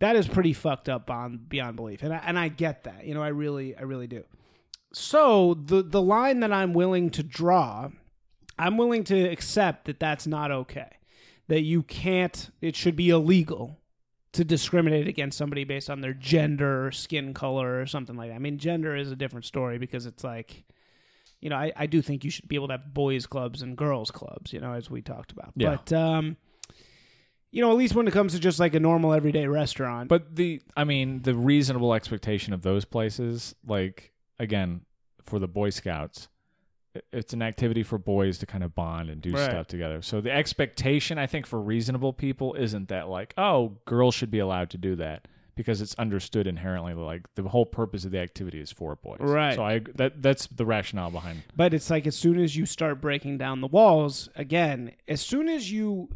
that is pretty fucked up on beyond belief, and I, and I get that. You know, I really, I really do. So the the line that I'm willing to draw I'm willing to accept that that's not okay. That you can't, it should be illegal to discriminate against somebody based on their gender or skin color or something like that. I mean, gender is a different story because it's like, you know, I, I do think you should be able to have boys' clubs and girls' clubs, you know, as we talked about. Yeah. But, um, you know, at least when it comes to just like a normal everyday restaurant. But the, I mean, the reasonable expectation of those places, like again, for the Boy Scouts, it's an activity for boys to kind of bond and do Right. stuff together. So the expectation, I think, for reasonable people isn't that like, oh, girls should be allowed to do that because it's understood inherently like the whole purpose of the activity is for boys. Right. So I that that's the rationale behind. But it's like as soon as you start breaking down the walls, again, as soon as you.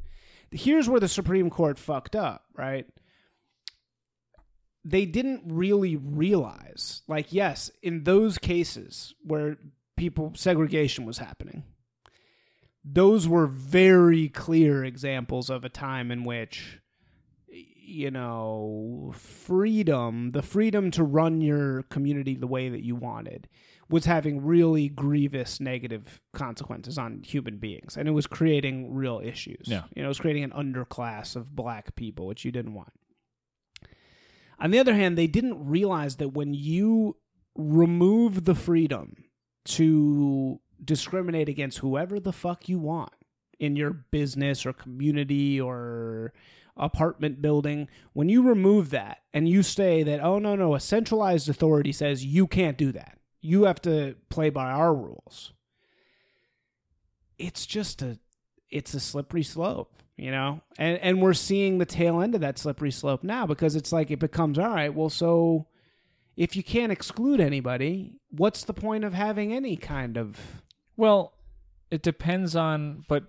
Here's where the Supreme Court fucked up, right? They didn't really realize, like, yes, in those cases where people, segregation was happening, those were very clear examples of a time in which you know, freedom, the freedom to run your community the way that you wanted, was having really grievous negative consequences on human beings. And it was creating real issues. Yeah. You know, it was creating an underclass of black people, which you didn't want. On the other hand, they didn't realize that when you remove the freedom to discriminate against whoever the fuck you want in your business or community or apartment building, when you remove that and you say that, oh, no, no, a centralized authority says you can't do that, you have to play by our rules, it's just a. It's a slippery slope, you know, and and we're seeing the tail end of that slippery slope now because it's like it becomes all right. Well, so if you can't exclude anybody, what's the point of having any kind of Well, it depends on, but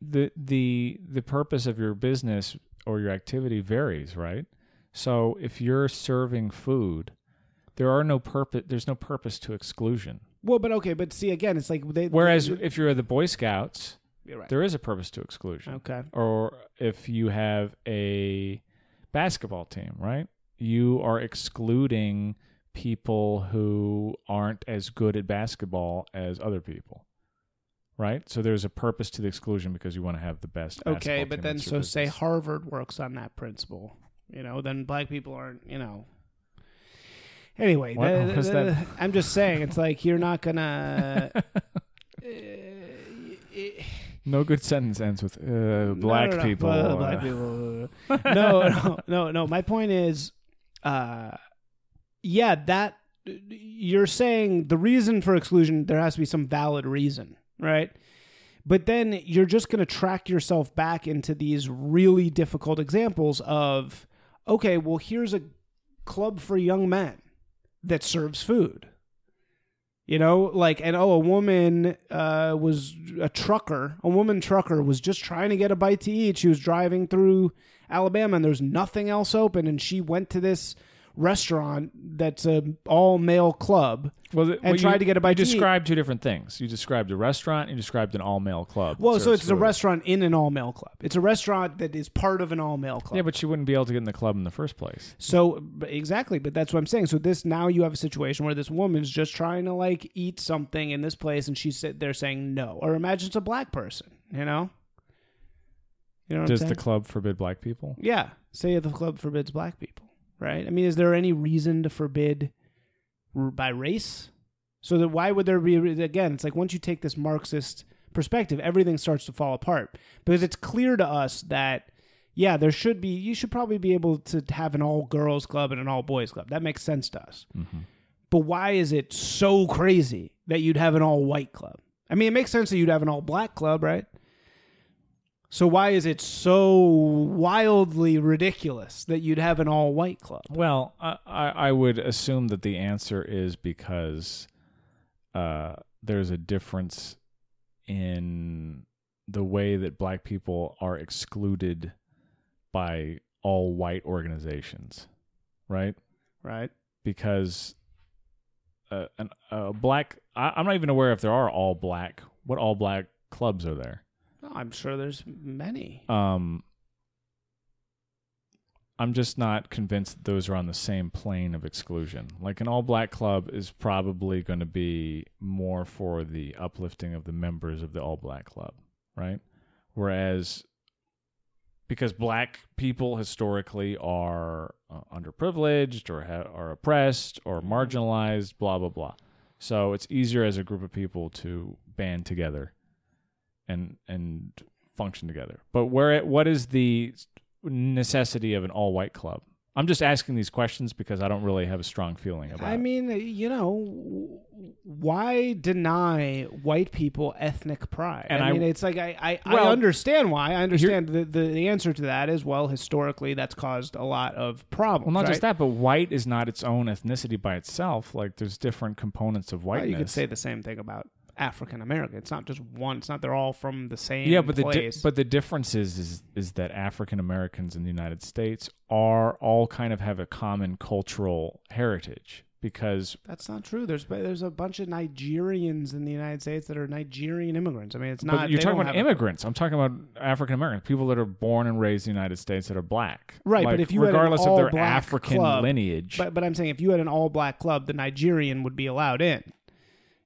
the the the purpose of your business or your activity varies, right? So if you're serving food, there are no purpose. There's no purpose to exclusion. well, but okay, but see again, it's like they. Whereas if you're the Boy Scouts, You're right. there is a purpose to exclusion. okay, Or if you have a basketball team, right? You are excluding people who aren't as good at basketball as other people. Right? So there's a purpose to the exclusion because you want to have the best okay, basketball but team. then so say business. Harvard works on that principle, you know, then black people aren't, you know. Anyway, the- the- that? I'm just saying, it's like you're not gonna. No good sentence ends with uh, No, black no, no, people. uh, uh, black people. no, no, no, no. My point is, uh, yeah, that you're saying the reason for exclusion there has to be some valid reason, right? But then you're just going to track yourself back into these really difficult examples of, okay, well, here's a club for young men that serves food. You know, like, and oh, a woman uh, was a trucker. A woman trucker was just trying to get a bite to eat. She was driving through Alabama and there's nothing else open. And she went to this restaurant that's a all male club Well, and well, tried you- to get a bite You described two different things. You described a restaurant. You described an all male club. Well, so it's a restaurant in an all male club. It's a restaurant that is part of an all male club. Yeah, but you wouldn't be able to get in the club in the first place. So exactly, but that's what I'm saying. So this now you have a situation where this woman's just trying to like eat something in this place, and she's sit there saying no. Or imagine it's a black person, you know. You know Does the club forbid black people? yeah, say the club forbids black people, right? I mean, is there any reason to forbid by race? So that why would there be again? It's like once you take this Marxist perspective, everything starts to fall apart because it's clear to us that yeah, there should be. You should probably be able to have an all girls club and an all boys club. That makes sense to us. Mm-hmm. But why is it so crazy that you'd have an all white club? I mean, it makes sense that you'd have an all black club, right? So why is it so wildly ridiculous that you'd have an all white club? Well, I, I, would assume that the answer is because uh, there's a difference in the way that black people are excluded by all white organizations, right? Right. Because uh, an, a black, I, I'm not even aware if there are all black. What all black clubs are there? I'm sure there's many. Um, I'm just not convinced that those are on the same plane of exclusion. Like an all black club is probably going to be more for the uplifting of the members of the all black club, right? Whereas because black people historically are uh, underprivileged or ha- are oppressed or marginalized, blah blah blah. So it's easier as a group of people to band together and and function together. But where what is the necessity of an all white club? I'm just asking these questions because I don't really have a strong feeling about it. I it. mean, you know, why deny white people ethnic pride? And I, I- mean, it's like I, I, Well, I understand why. I understand the, the the answer to that is well, historically, that's caused a lot of problems. Well, not just that, but white is not its own ethnicity by itself. Like there's different components of Well, you could say the same thing about African American. It's not just one. It's not they're all from the same. yeah, but the di- but the difference is is is that African Americans in the United States are all kind of have a common cultural heritage because That's not true. There's there's a bunch of Nigerians in the United States that are Nigerian immigrants. I mean, it's but not. you're talking about immigrants. I'm talking about African Americans, people that are born and raised in the United States that are black. Right, Like, but if you had an regardless of their all-black African club- lineage, But but I'm saying if you had an all black club, the Nigerian would be allowed in.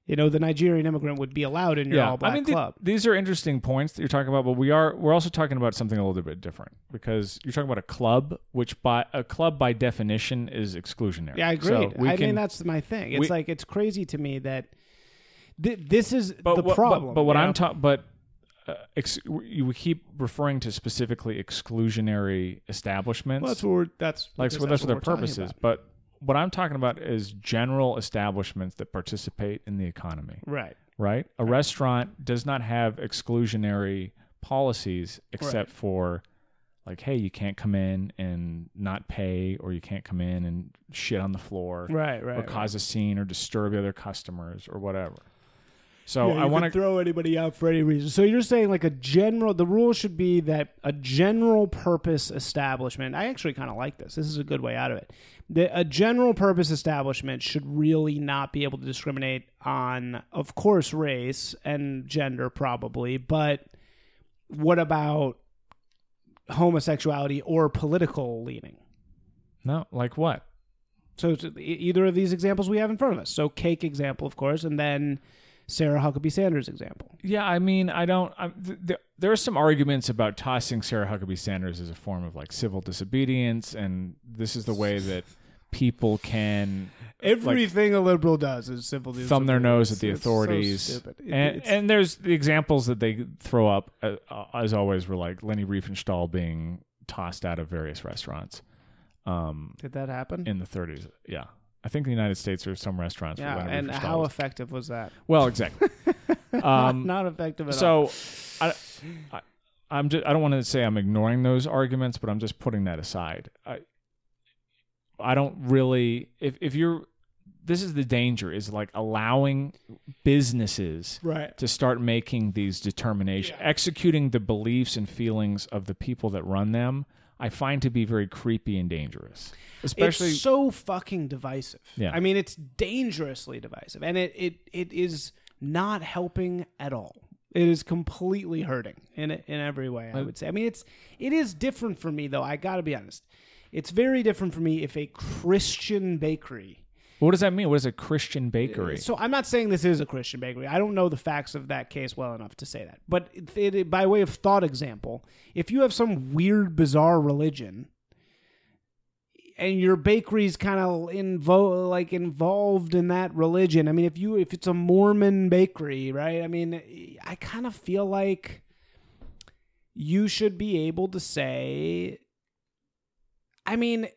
You know, the Nigerian immigrant would be allowed in your all black I mean, club. these are interesting points that you're talking about, but we are we're also talking about something a little bit different because you're talking about a club, which by a club by definition is exclusionary. yeah, I agree. So I can- mean, that's my thing. It's we- like it's crazy to me that th- this is but the what, problem. But, but what I'm talking, but uh, ex- you keep referring to specifically exclusionary establishments. Well, that's what we're, that's like because so that's what their purpose is. But what I'm talking about is general establishments that participate in the economy. Right. Right. A restaurant does not have exclusionary policies except for like, hey, you can't come in and not pay, or you can't come in and shit on the floor, Right, right, or right. cause a scene, or disturb the other customers, or whatever. So Yeah, I want to throw anybody out for any reason. So you're saying like a general. The rule should be that a general purpose establishment. I actually kind of like this. This is a good way out of it. The, a general purpose establishment should really not be able to discriminate on, of course, race and gender, probably. But what about homosexuality or political leaning? no, like what? So either of these examples we have in front of us. So cake example, of course, and then Sarah Huckabee Sanders example. Yeah, I mean, I don't. I, th- th- there are some arguments about tossing Sarah Huckabee Sanders as a form of like civil disobedience, and this is the way that people can like, Everything a liberal does is civil thumb their nose at the It's so authorities. stupid. It- and it's- and there's the examples that they throw up uh, uh, as always were like Leni Riefenstahl being tossed out of various restaurants. Um, Did that happen? in the 30s? Yeah, I think in the United States there's some restaurants. yeah, and how effective was that? well, exactly. um, not effective at all. so, I, I, I'm just, I don't want to say I'm ignoring those arguments, but I'm just putting that aside. I, I don't really, if, if you're, this is the danger is like allowing businesses Right. to start making these determinations, executing the beliefs and feelings of the people that run them I find to be very creepy and dangerous. Especially it's so fucking divisive. Yeah. I mean, it's dangerously divisive, and it it it is not helping at all. It is completely hurting in in every way. I would say. I mean, it's it is different for me though. I got to be honest. It's very different for me if a Christian bakery. What does that mean? What is a Christian bakery? So I'm not saying this is a Christian bakery. I don't know the facts of that case well enough to say that. But it, it, by way of thought example, if you have some weird, bizarre religion, and your bakery's kind of invo- like involved in that religion. I mean, if you if it's a Mormon bakery, right? I mean, I kind of feel like you should be able to say I mean,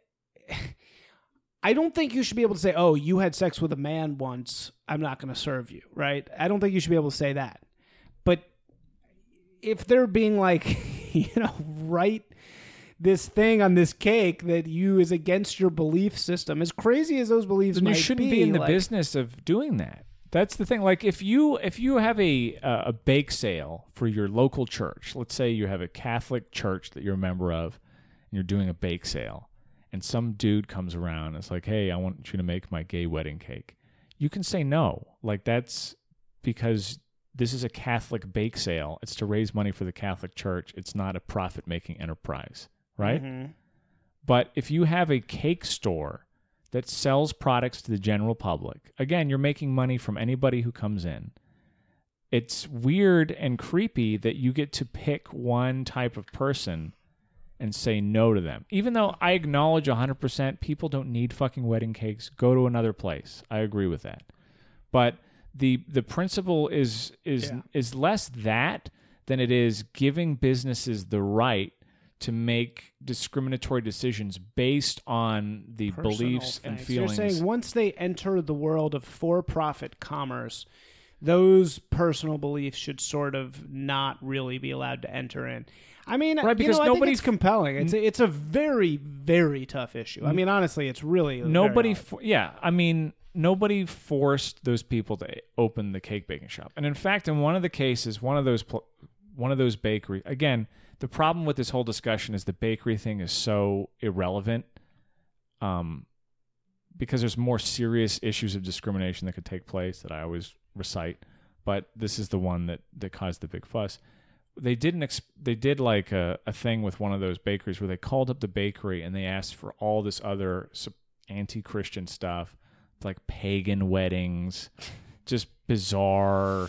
I don't think you should be able to say, "Oh, you had sex with a man once. I'm not going to serve you." Right? I don't think you should be able to say that. But if they're being like, you know, right this thing on this cake that you is against your belief system, as crazy as those beliefs then you shouldn't be, in the like- business of doing that. That's the thing. Like if you if you have a uh, a bake sale for your local church, let's say you have a Catholic church that you're a member of, and you're doing a bake sale, and some dude comes around and it's like, "Hey, I want you to make my gay wedding cake." You can say no. Like that's because this is a Catholic bake sale. It's to raise money for the Catholic Church. It's not a profit making enterprise, right? Mhm. But if you have a cake store that sells products to the general public, again, you're making money from anybody who comes in. It's weird and creepy that you get to pick one type of person and say no to them. Even though I acknowledge 100% people don't need fucking wedding cakes, go to another place. I agree with that. But the the principle is is Yeah. is less that than it is giving businesses the right to make discriminatory decisions based on the personal beliefs and feelings. You're saying once they enter the world of for-profit commerce, those personal beliefs should sort of not really be allowed to enter in. I mean, Right, you because know, I think nobody's- it's compelling. It's a, it's a very very tough issue. I mean, honestly, it's really nobody for, yeah i mean nobody forced those people to open the cake baking shop and in fact in one of the cases one of those pl- one of those bakery again the problem with this whole discussion is the bakery thing is so irrelevant um because there's more serious issues of discrimination that could take place that i always recite but this is the one that that caused the big fuss they didn't ex- they did like a, a thing with one of those bakeries where they called up the bakery and they asked for all this other anti-christian stuff like pagan weddings just bizarre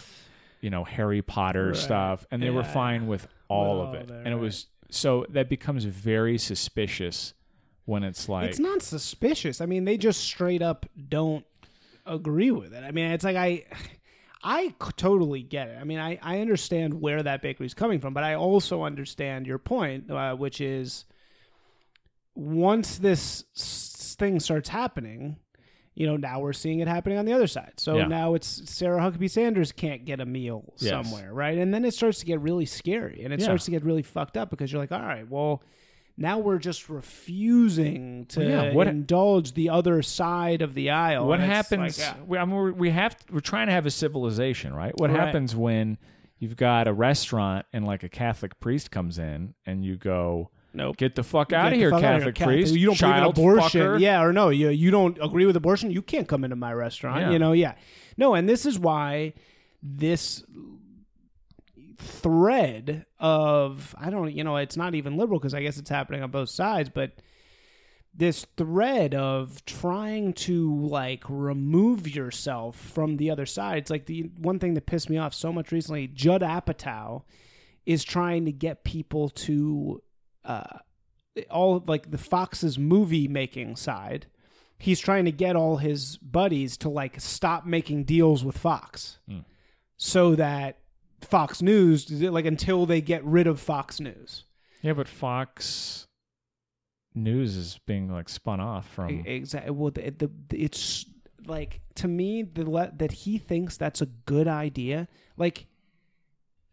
you know harry potter Right. stuff and they were fine with all With of all it of it, and it was so that becomes very suspicious when it's like it's not suspicious. I mean, they just straight up don't agree with it. I mean, it's like I I totally get it. I mean, I I understand where that bakery's coming from, but I also understand your point, uh, which is once this s- thing starts happening, you know, now we're seeing it happening on the other side. So Yeah. now it's Sarah Huckabee Sanders can't get a meal Yes. somewhere, right? And then it starts to get really scary and it Yeah. starts to get really fucked up because you're like, all right, well, now we're just refusing to Yeah, what- indulge the other side of the aisle. what happens like, uh, we, I mean, we're, we have we're trying to have a civilization right what Right. happens when you've got a restaurant and like a catholic priest comes in and you go Nope. get the fuck out of here catholic Catholic. priest You don't child believe in abortion, fucker. yeah, or no? You you don't agree with abortion? You can't come into my restaurant. Yeah. You know, yeah, no. And this is why this thread of I don't, you know, it's not even liberal because I guess it's happening on both sides, but this thread of trying to like remove yourself from the other side. It's like the one thing that pissed me off so much recently. Judd Apatow is trying to get people to uh, all of, like the Fox's movie making side. He's trying to get all his buddies to like stop making deals with Fox, so that Fox News like until they get rid of Fox News. yeah but fox news is being like spun off from Exactly. Well, the, the, it's like to me the le- that he thinks that's a good idea. Like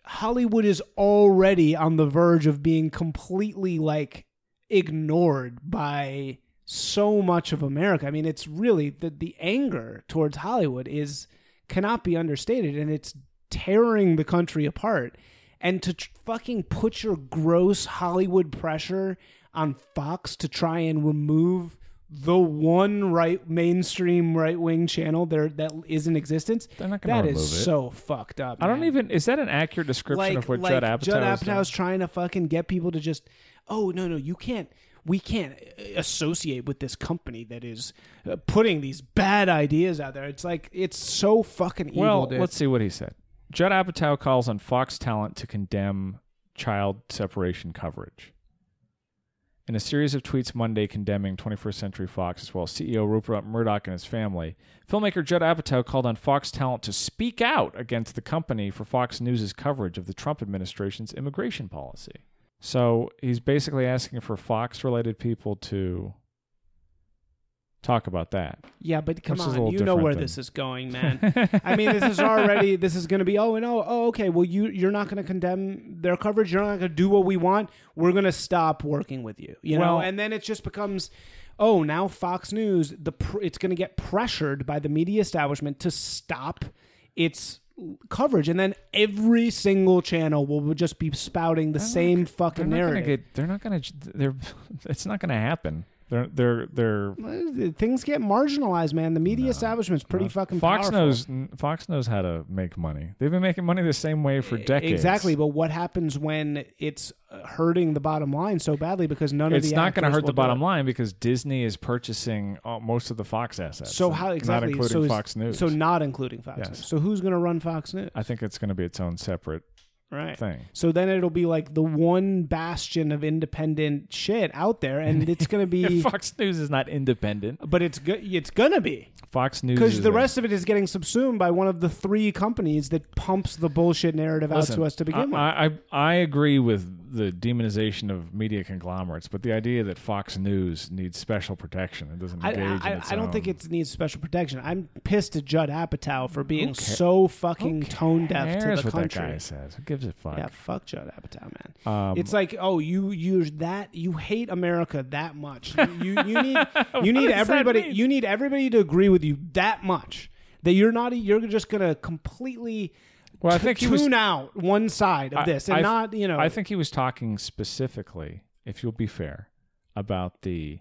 Hollywood is already on the verge of being completely like ignored by so much of America. I mean, it's really the the anger towards Hollywood is cannot be understated, and it's tearing the country apart. And to tr- fucking put your gross Hollywood pressure on Fox to try and remove the one right mainstream right wing channel there that is in existence. They're not gonna That remove is it. so fucked up. I don't man. even. Is that an accurate description like of what like Judd Apatow Judd is doing? Apatow's trying to fucking get people to just oh no no you can't we can't uh, associate with this company that is uh, putting these bad ideas out there. It's like it's so fucking evil. Well, dude. let's see what he said. Judd Apatow calls on Fox Talent to condemn child separation coverage. In a series of tweets Monday condemning 21st Century Fox as well as CEO Rupert Murdoch and his family, filmmaker Judd Apatow called on Fox Talent to speak out against the company for Fox News' coverage of the Trump administration's immigration policy. So he's basically asking for Fox related people to talk about that. Yeah, but come Which is a on, little you know different where than- this is going, man. I mean, this is already this is going to be oh and oh oh okay. Well, you you're not going to condemn their coverage. You're not going to do what we want. We're going to stop working with you. You know, and then it just becomes. Oh, now Fox News, the pr- it's going to get pressured by the media establishment to stop its coverage, and then every single channel will just be spouting the same fucking they're not narrative. Gonna get, they're not going to. They're. It's not going to happen. They're. They're. They're. Uh, Things get marginalized, man. The media establishment's pretty fucking Fox powerful. knows. Fox knows how to make money. They've been making money the same way for decades. Exactly, but what happens when it's uh, hurting the bottom line so badly because none of the It's not going to hurt the bottom it? line because Disney is purchasing uh, most of the Fox assets. So how Not exactly? including so is- Fox News. So not including Fox Yes. News. So who's going to run Fox News? I think it's going to be its own separate Right. thing. So then it'll be like the one bastion of independent shit out there, and it's going to be. Fox News is not independent. But it's go- it's gonna be Fox News because the rest of it is getting subsumed by one of the three companies that pumps the bullshit narrative out to us to begin with. I, I I agree with the demonization of media conglomerates, but the idea that Fox News needs special protection and doesn't I, engage I, in its I don't own- think it needs special protection. I'm pissed at Judd Apatow for being so fucking tone deaf to the what country. that guy says. Who gives a fuck? Yeah, fuck Judd Apatow, man. Um, it's like, oh, you you that you hate America that much. You you, you need you need everybody you need everybody to agree with you that much that you're not you're just gonna completely Well, I think he tune was- out one side of I- this and I- not you know I think he was talking specifically, if you'll be fair, about the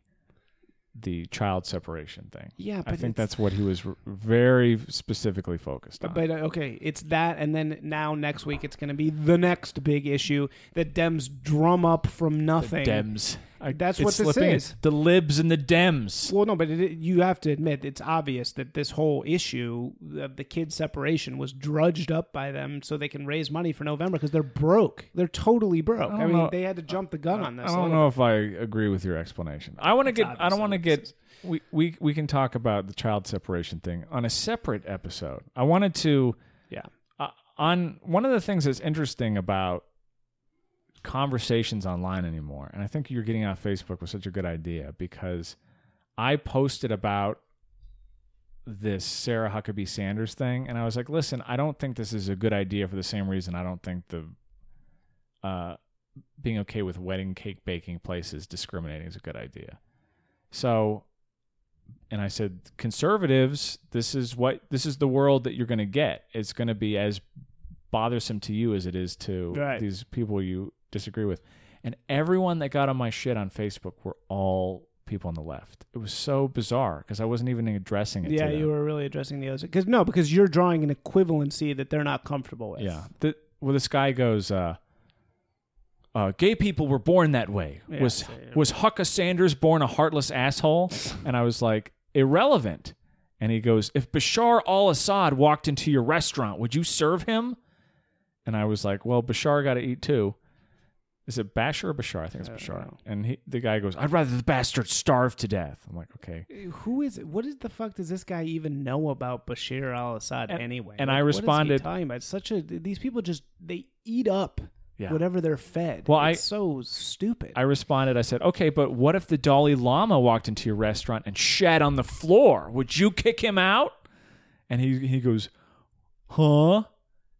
the child separation thing. Yeah, I think that's what he was r- very specifically focused on. But uh, okay, it's that, and then now next week it's going to be the next big issue that Dems drum up from nothing. Dems. I- That's what this slipping is. The libs and the Dems. Well, no, but it, you have to admit it's obvious that this whole issue of the kid separation was drudged up by them so they can raise money for November because they're broke. They're totally broke. I I, mean, know. they had to jump the gun on this. I don't know if I agree with your explanation. I want to get. I don't want to get. We, we we can talk about the child separation thing on a separate episode. I wanted to. Yeah. Uh, on one of the things that's interesting about conversations online anymore, and I think you're getting off Facebook was such a good idea because I posted about this Sarah Huckabee Sanders thing, and I was like, listen, I don't think this is a good idea for the same reason I don't think the uh, being okay with wedding cake baking places discriminating is a good idea. So, and I said, conservatives, this is what this is the world that you're going to get. It's going to be as bothersome to you as it is to Right. these people you disagree with. And everyone that got on my shit on Facebook were all people on the left. It was so bizarre because I wasn't even addressing it. Yeah, to them. you were really addressing the other because no, because you're drawing an equivalency that they're not comfortable with. Yeah. The, well, this guy goes, uh, uh, gay people were born that way. Yeah, was so- was Hucka Sanders born a heartless asshole? and I was like, irrelevant. And he goes, if Bashar al-Assad walked into your restaurant, would you serve him? And I was like, well, Bashar got to eat too. Is it Bashar or Bashar? I think it's Bashar. And he, the guy goes, I'd rather the bastard starve to death. I'm like, okay. Eh, who is it? What is the fuck does this guy even know about Bashir al-Assad And- anyway? and I what is he responded- talking about It's such a these people just they eat up Yeah. whatever they're fed. Well, I- it's so stupid. I responded, I said, okay, but what if the Dalai Lama walked into your restaurant and shat on the floor? Would you kick him out? And he, he goes, huh?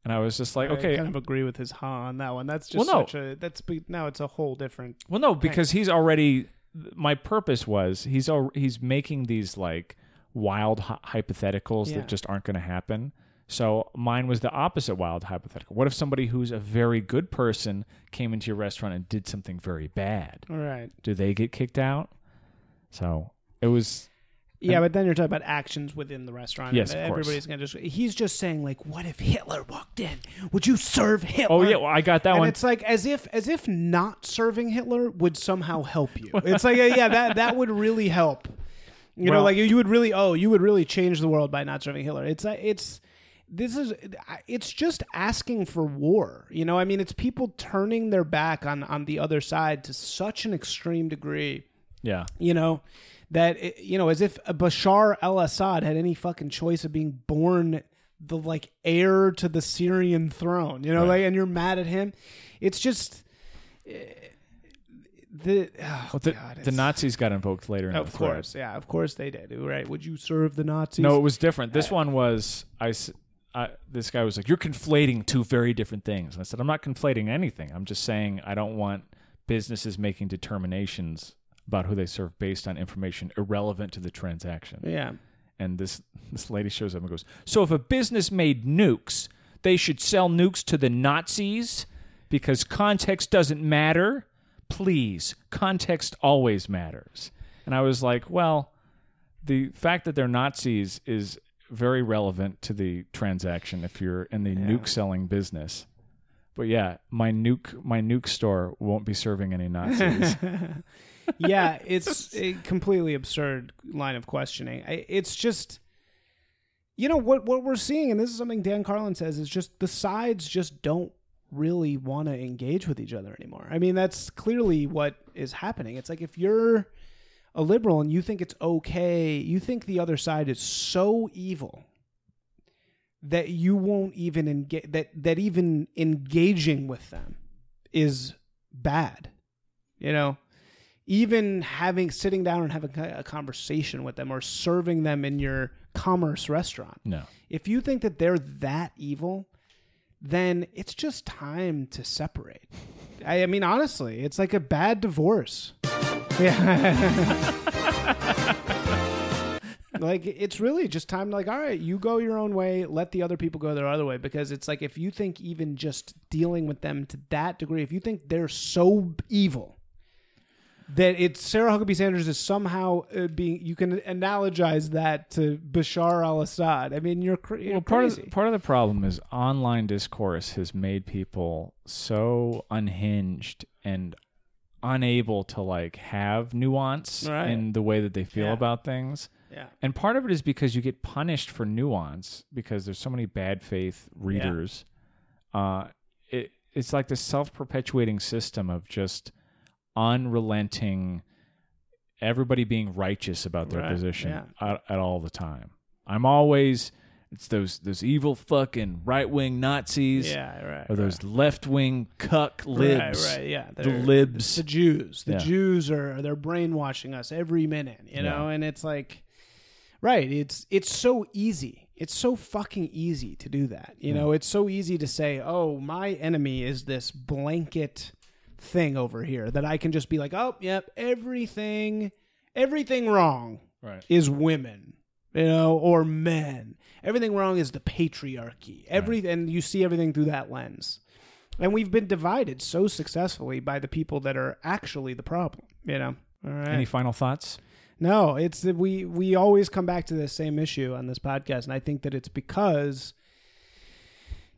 And I was just like, okay, I kind of agree with his ha on that one. That's just Well, no. such a that's be- now it's a whole different. Well, no, because he's already. My purpose was he's al- he's making these like wild hy- hypotheticals Yeah. that just aren't going to happen. So mine was the opposite wild hypothetical. What if somebody who's a very good person came into your restaurant and did something very bad? All right. Do they get kicked out? So it was Yeah, but then you're talking about actions within the restaurant. Yes, of course. everybody's gonna just. He's just saying like, what if Hitler walked in? Would you serve Hitler? Oh yeah, well, I got that and one. it's like as if as if not serving Hitler would somehow help you. It's like yeah, that that would really help. You know, like you would really oh, you would really change the world by not serving Hitler. It's uh, it's this is it's just asking for war. You know, I mean, it's people turning their back on on the other side to such an extreme degree Yeah. you know that you know as if Bashar al-Assad had any fucking choice of being born the like heir to the Syrian throne you know Right. like and you're mad at him it's just eh, the oh, Well, the, God, the Nazis got invoked later in of course yeah of course they did right would you serve the Nazis No, it was different. This one was I This guy was like, "You're conflating two very different things." And I said, "I'm not conflating anything. I'm just saying I don't want businesses making determinations about who they serve based on information irrelevant to the transaction." yeah And this this lady shows up and goes, "So if a business made nukes, they should sell nukes to the Nazis because context doesn't matter." Please, context always matters. And I was like, well, the fact that they're Nazis is very relevant to the transaction if you're in the nuke selling business. But yeah, my nuke my nuke store won't be serving any Nazis. yeah, it's a completely absurd line of questioning. It's just, you know, what what we're seeing, and this is something Dan Carlin says, is just the sides just don't really want to engage with each other anymore. I mean, that's clearly what is happening. It's like if you're a liberal and you think it's okay, you think the other side is so evil that you won't even engage that that even engaging with them is bad. You know, even having sitting down and having a conversation with them or serving them in your commerce restaurant. no. If you think that they're that evil, then it's just time to separate. I, I mean, honestly, it's like a bad divorce. Yeah. like it's really just time to like, all right, you go your own way, let the other people go their other way. Because it's like if you think even just dealing with them to that degree, if you think they're so evil that it's Sarah Huckabee Sanders is somehow uh, being you can analogize that to Bashar al-Assad. I mean, you're, cra- you're Well, part crazy. of part of the problem is online discourse has made people so unhinged and unable to like have nuance Right. in the way that they feel Yeah. about things. yeah. And part of it is because you get punished for nuance because there's so many bad faith readers. Uh, it it's like this self perpetuating system of just unrelenting everybody being righteous about their Right, position yeah. at, at all the time. I'm always it's those those evil fucking right wing Nazis Yeah, right. or those left wing cuck libs. Right, right, yeah. The libs. The Jews. The Yeah. Jews are they're brainwashing us every minute, you know, and it's like right, it's it's so easy. It's so fucking easy to do that. You know, it's so easy to say, "Oh, my enemy is this blanket thing over here that I can just be like, "Oh, yep, everything everything wrong Right. is women." You know, or men. Everything wrong is the patriarchy. Every and you see everything through that lens. And we've been divided so successfully by the people that are actually the problem. You know. All right. Any final thoughts? No, it's that we we always come back to the same issue on this podcast, and I think that it's because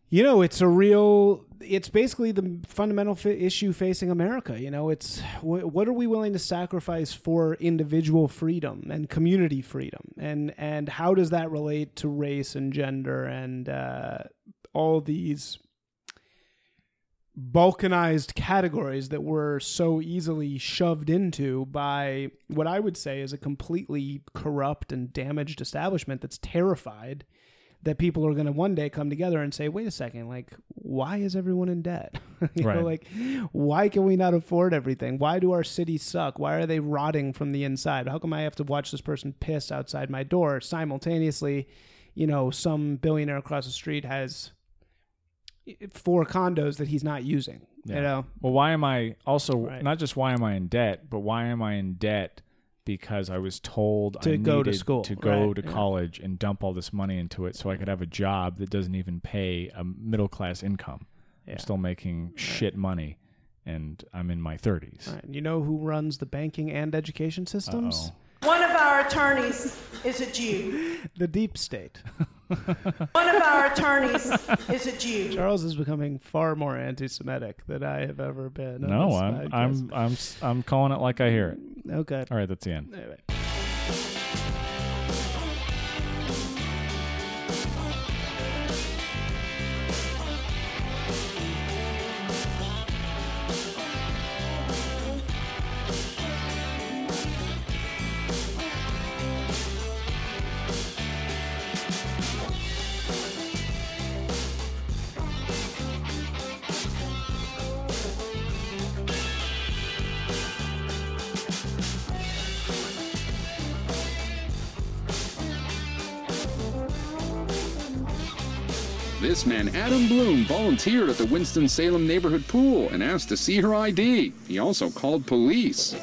you know it's a real. It's basically the fundamental issue facing America. You know, it's wh- what are we willing to sacrifice for individual freedom and community freedom, and and how does that relate to race and gender and uh, all these balkanized categories that were so easily shoved into by what I would say is a completely corrupt and damaged establishment that's terrified that people are going to one day come together and say, wait a second, like, why is everyone in debt? you know, like, why can we not afford everything? Why do our cities suck? Why are they rotting from the inside? How come I have to watch this person piss outside my door simultaneously? You know, some billionaire across the street has eh, eh, four condos that he's not using. You know, Well, why am I also Right. not just why am I in debt, but why am I in debt because I was told To I go to school, to go right, to yeah. college and dump all this money into it so I could have a job that doesn't even pay a middle class income. Yeah. I'm still making shit money and I'm in my 30s. All right. You know who runs the banking and education systems? Uh-oh. One of our attorneys is a Jew. The deep state. One of our attorneys is a Jew. Charles is becoming far more anti-Semitic than I have ever been. No, I'm podcast. I'm I'm s- I'm calling it like I hear it. okay. All right, that's the end. Anyway. Adam Bloom, volunteered at the Winston-Salem neighborhood pool and asked to see her ID. He also called police.